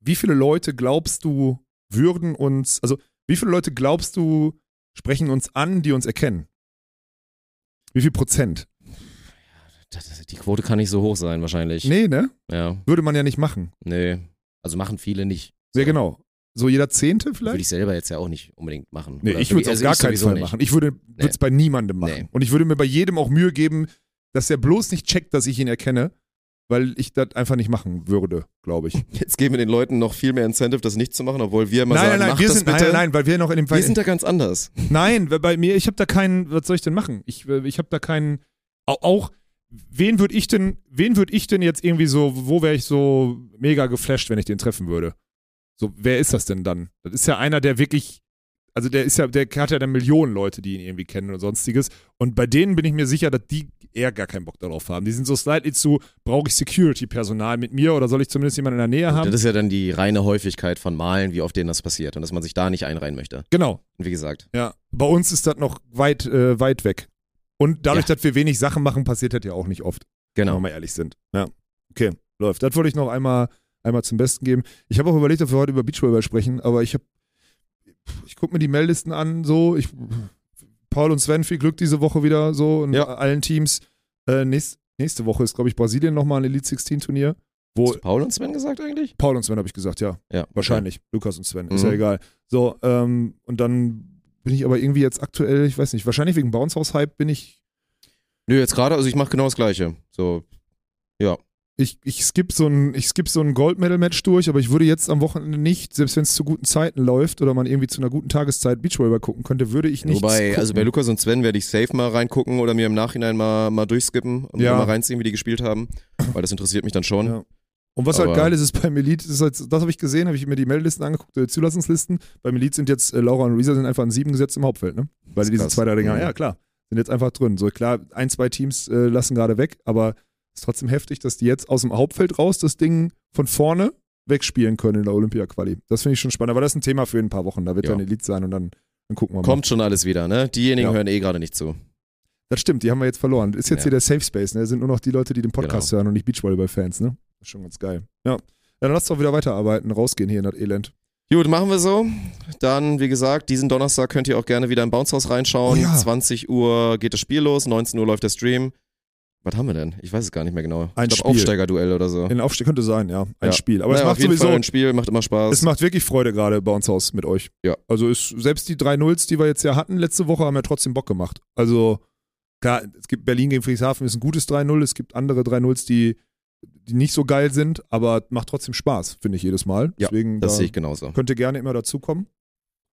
wie viele Leute glaubst du würden uns, also wie viele Leute glaubst du sprechen uns an, die uns erkennen? Wie viel Prozent? Die Quote kann nicht so hoch sein, wahrscheinlich. Nee, ne? Ja, Würde man ja nicht machen. nee. Also machen viele nicht. Ja, genau. So jeder Zehnte Würde vielleicht? ich selber jetzt ja auch nicht unbedingt machen. Nee, Oder ich würde es auf also gar keinen Fall nicht. machen. Ich würde es Nee. bei niemandem machen. Nee. Und ich würde mir bei jedem auch Mühe geben, dass er bloß nicht checkt, dass ich ihn erkenne, weil ich das einfach nicht machen würde, glaube ich. Jetzt geben wir den Leuten noch viel mehr Incentive, das nicht zu machen, obwohl wir immer nein, sagen, nein, nein, wir sind, bitte. nein, nein, weil wir noch in dem Fall. wir sind da ganz anders. Nein, bei mir, ich habe da keinen, was soll ich denn machen? Ich, äh, ich habe da keinen, auch, auch wen würde ich denn, wen würde ich denn jetzt irgendwie so, wo wäre ich so mega geflasht, wenn ich den treffen würde? So, wer ist das denn dann? Das ist ja einer, der wirklich, also der ist ja, der hat ja dann Millionen Leute, die ihn irgendwie kennen und sonstiges. Und bei denen bin ich mir sicher, dass die eher gar keinen Bock darauf haben. Die sind so slightly zu, brauche ich Security-Personal mit mir oder soll ich zumindest jemanden in der Nähe haben? Das ist ja dann die reine Häufigkeit von Malen, wie oft denen das passiert und dass man sich da nicht einreihen möchte. Genau. Und wie gesagt, Ja, bei uns ist das noch weit, äh, weit weg. Und dadurch, Ja. dass wir wenig Sachen machen, passiert das ja auch nicht oft, wenn genau. wir mal ehrlich sind. Ja. Okay, läuft. Das wollte ich noch einmal, einmal zum Besten geben. Ich habe auch überlegt, ob wir heute über Beachvolleyball sprechen, aber ich habe, ich gucke mir die Meldlisten an, so, ich, Paul und Sven, viel Glück diese Woche wieder, so, in Ja. allen Teams. Äh, nächst, nächste Woche ist, glaube ich, Brasilien nochmal ein Elite 16 Turnier. Wo, Hast du Paul und Sven gesagt eigentlich? Paul und Sven habe ich gesagt, ja. Ja. Wahrscheinlich. Lukas und Sven, ist Mhm. ja egal. So, ähm, und dann bin ich aber irgendwie jetzt aktuell, ich weiß nicht, wahrscheinlich wegen Bounce House Hype bin ich, Nö, jetzt gerade, also ich mache genau das Gleiche. So, ich, ich skippe so ein, ich skipp so ein Gold Medal Match durch, aber ich würde jetzt am Wochenende nicht, selbst wenn es zu guten Zeiten läuft oder man irgendwie zu einer guten Tageszeit Beachvolleyball gucken könnte, würde ich nicht. wobei, also bei Lukas und Sven werde ich safe mal reingucken oder mir im Nachhinein mal, mal durchskippen und Ja. mir mal reinziehen, wie die gespielt haben, weil das interessiert mich dann schon. Ja. Und was halt Aber- geil ist, ist beim Elite, ist halt, das habe ich gesehen, habe ich mir die Meldlisten angeguckt, äh, Zulassungslisten. Beim Elite sind jetzt äh, Laura und Risa sind einfach an sieben gesetzt im Hauptfeld, ne? Weil die diese zwei, Dinger, Mhm. ja klar, sind jetzt einfach drin. So klar, ein, zwei Teams äh, lassen gerade weg, aber ist trotzdem heftig, dass die jetzt aus dem Hauptfeld raus das Ding von vorne wegspielen können in der Olympia-Quali. Das finde ich schon spannend, aber das ist ein Thema für in ein paar Wochen. Da wird Ja. dann Elite sein und dann, dann gucken wir mal. Kommt schon alles wieder, ne? Diejenigen Ja. hören eh gerade nicht zu. Das stimmt, die haben wir jetzt verloren. Ist jetzt Ja. hier der Safe Space, ne? Das sind nur noch die Leute, die den Podcast hören und nicht Beachvolleyball-Fans, ne? Das ist schon ganz geil. Ja. ja dann lass doch wieder weiterarbeiten, rausgehen hier in das Elend. Gut, machen wir so. Dann, wie gesagt, diesen Donnerstag könnt ihr auch gerne wieder im Bounce House reinschauen. Oh ja. 20 Uhr geht das Spiel los, 19 Uhr läuft der Stream. Was haben wir denn? Ich weiß es gar nicht mehr genau. Ein ich glaub. Aufsteigerduell oder so. In Aufstieg könnte sein, ja. Ein Ja. Spiel. Aber naja, es auf macht jeden sowieso. Fall ein Spiel, macht immer Spaß. Es macht wirklich Freude gerade bei uns Haus mit euch. Ja. Also ist, selbst die drei Nulls, die wir jetzt ja hatten letzte Woche, haben ja trotzdem Bock gemacht. Also klar, es gibt Berlin gegen Friedrichshafen ist ein gutes 3-0, es gibt andere 3 Nulls, die, die nicht so geil sind, aber macht trotzdem Spaß, finde ich jedes Mal. Ja, Deswegen das da sehe ich genauso. könnt ihr gerne immer dazukommen.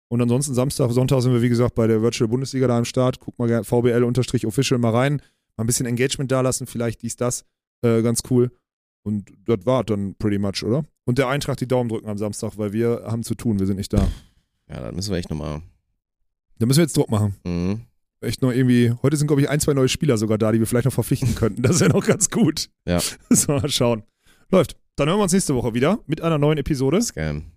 Und ansonsten Samstag, Sonntag sind wir wie gesagt bei der Virtual Bundesliga da am Start. Guckt mal gerne VBL-Official mal rein. Mal ein bisschen Engagement da lassen, vielleicht dies, das. Äh, ganz cool. Und das war dann pretty much, oder? Und der Eintracht die Daumen drücken am Samstag, weil wir haben zu tun, wir sind nicht da. Ja, dann müssen wir echt nochmal. Da müssen wir jetzt Druck machen. Mhm. Echt noch irgendwie, heute sind, glaube ich, ein, zwei neue Spieler sogar da, die wir vielleicht noch verpflichten könnten. Das wäre noch ganz gut. Ja. So, mal schauen. Läuft. Dann hören wir uns nächste Woche wieder mit einer neuen Episode. Scam.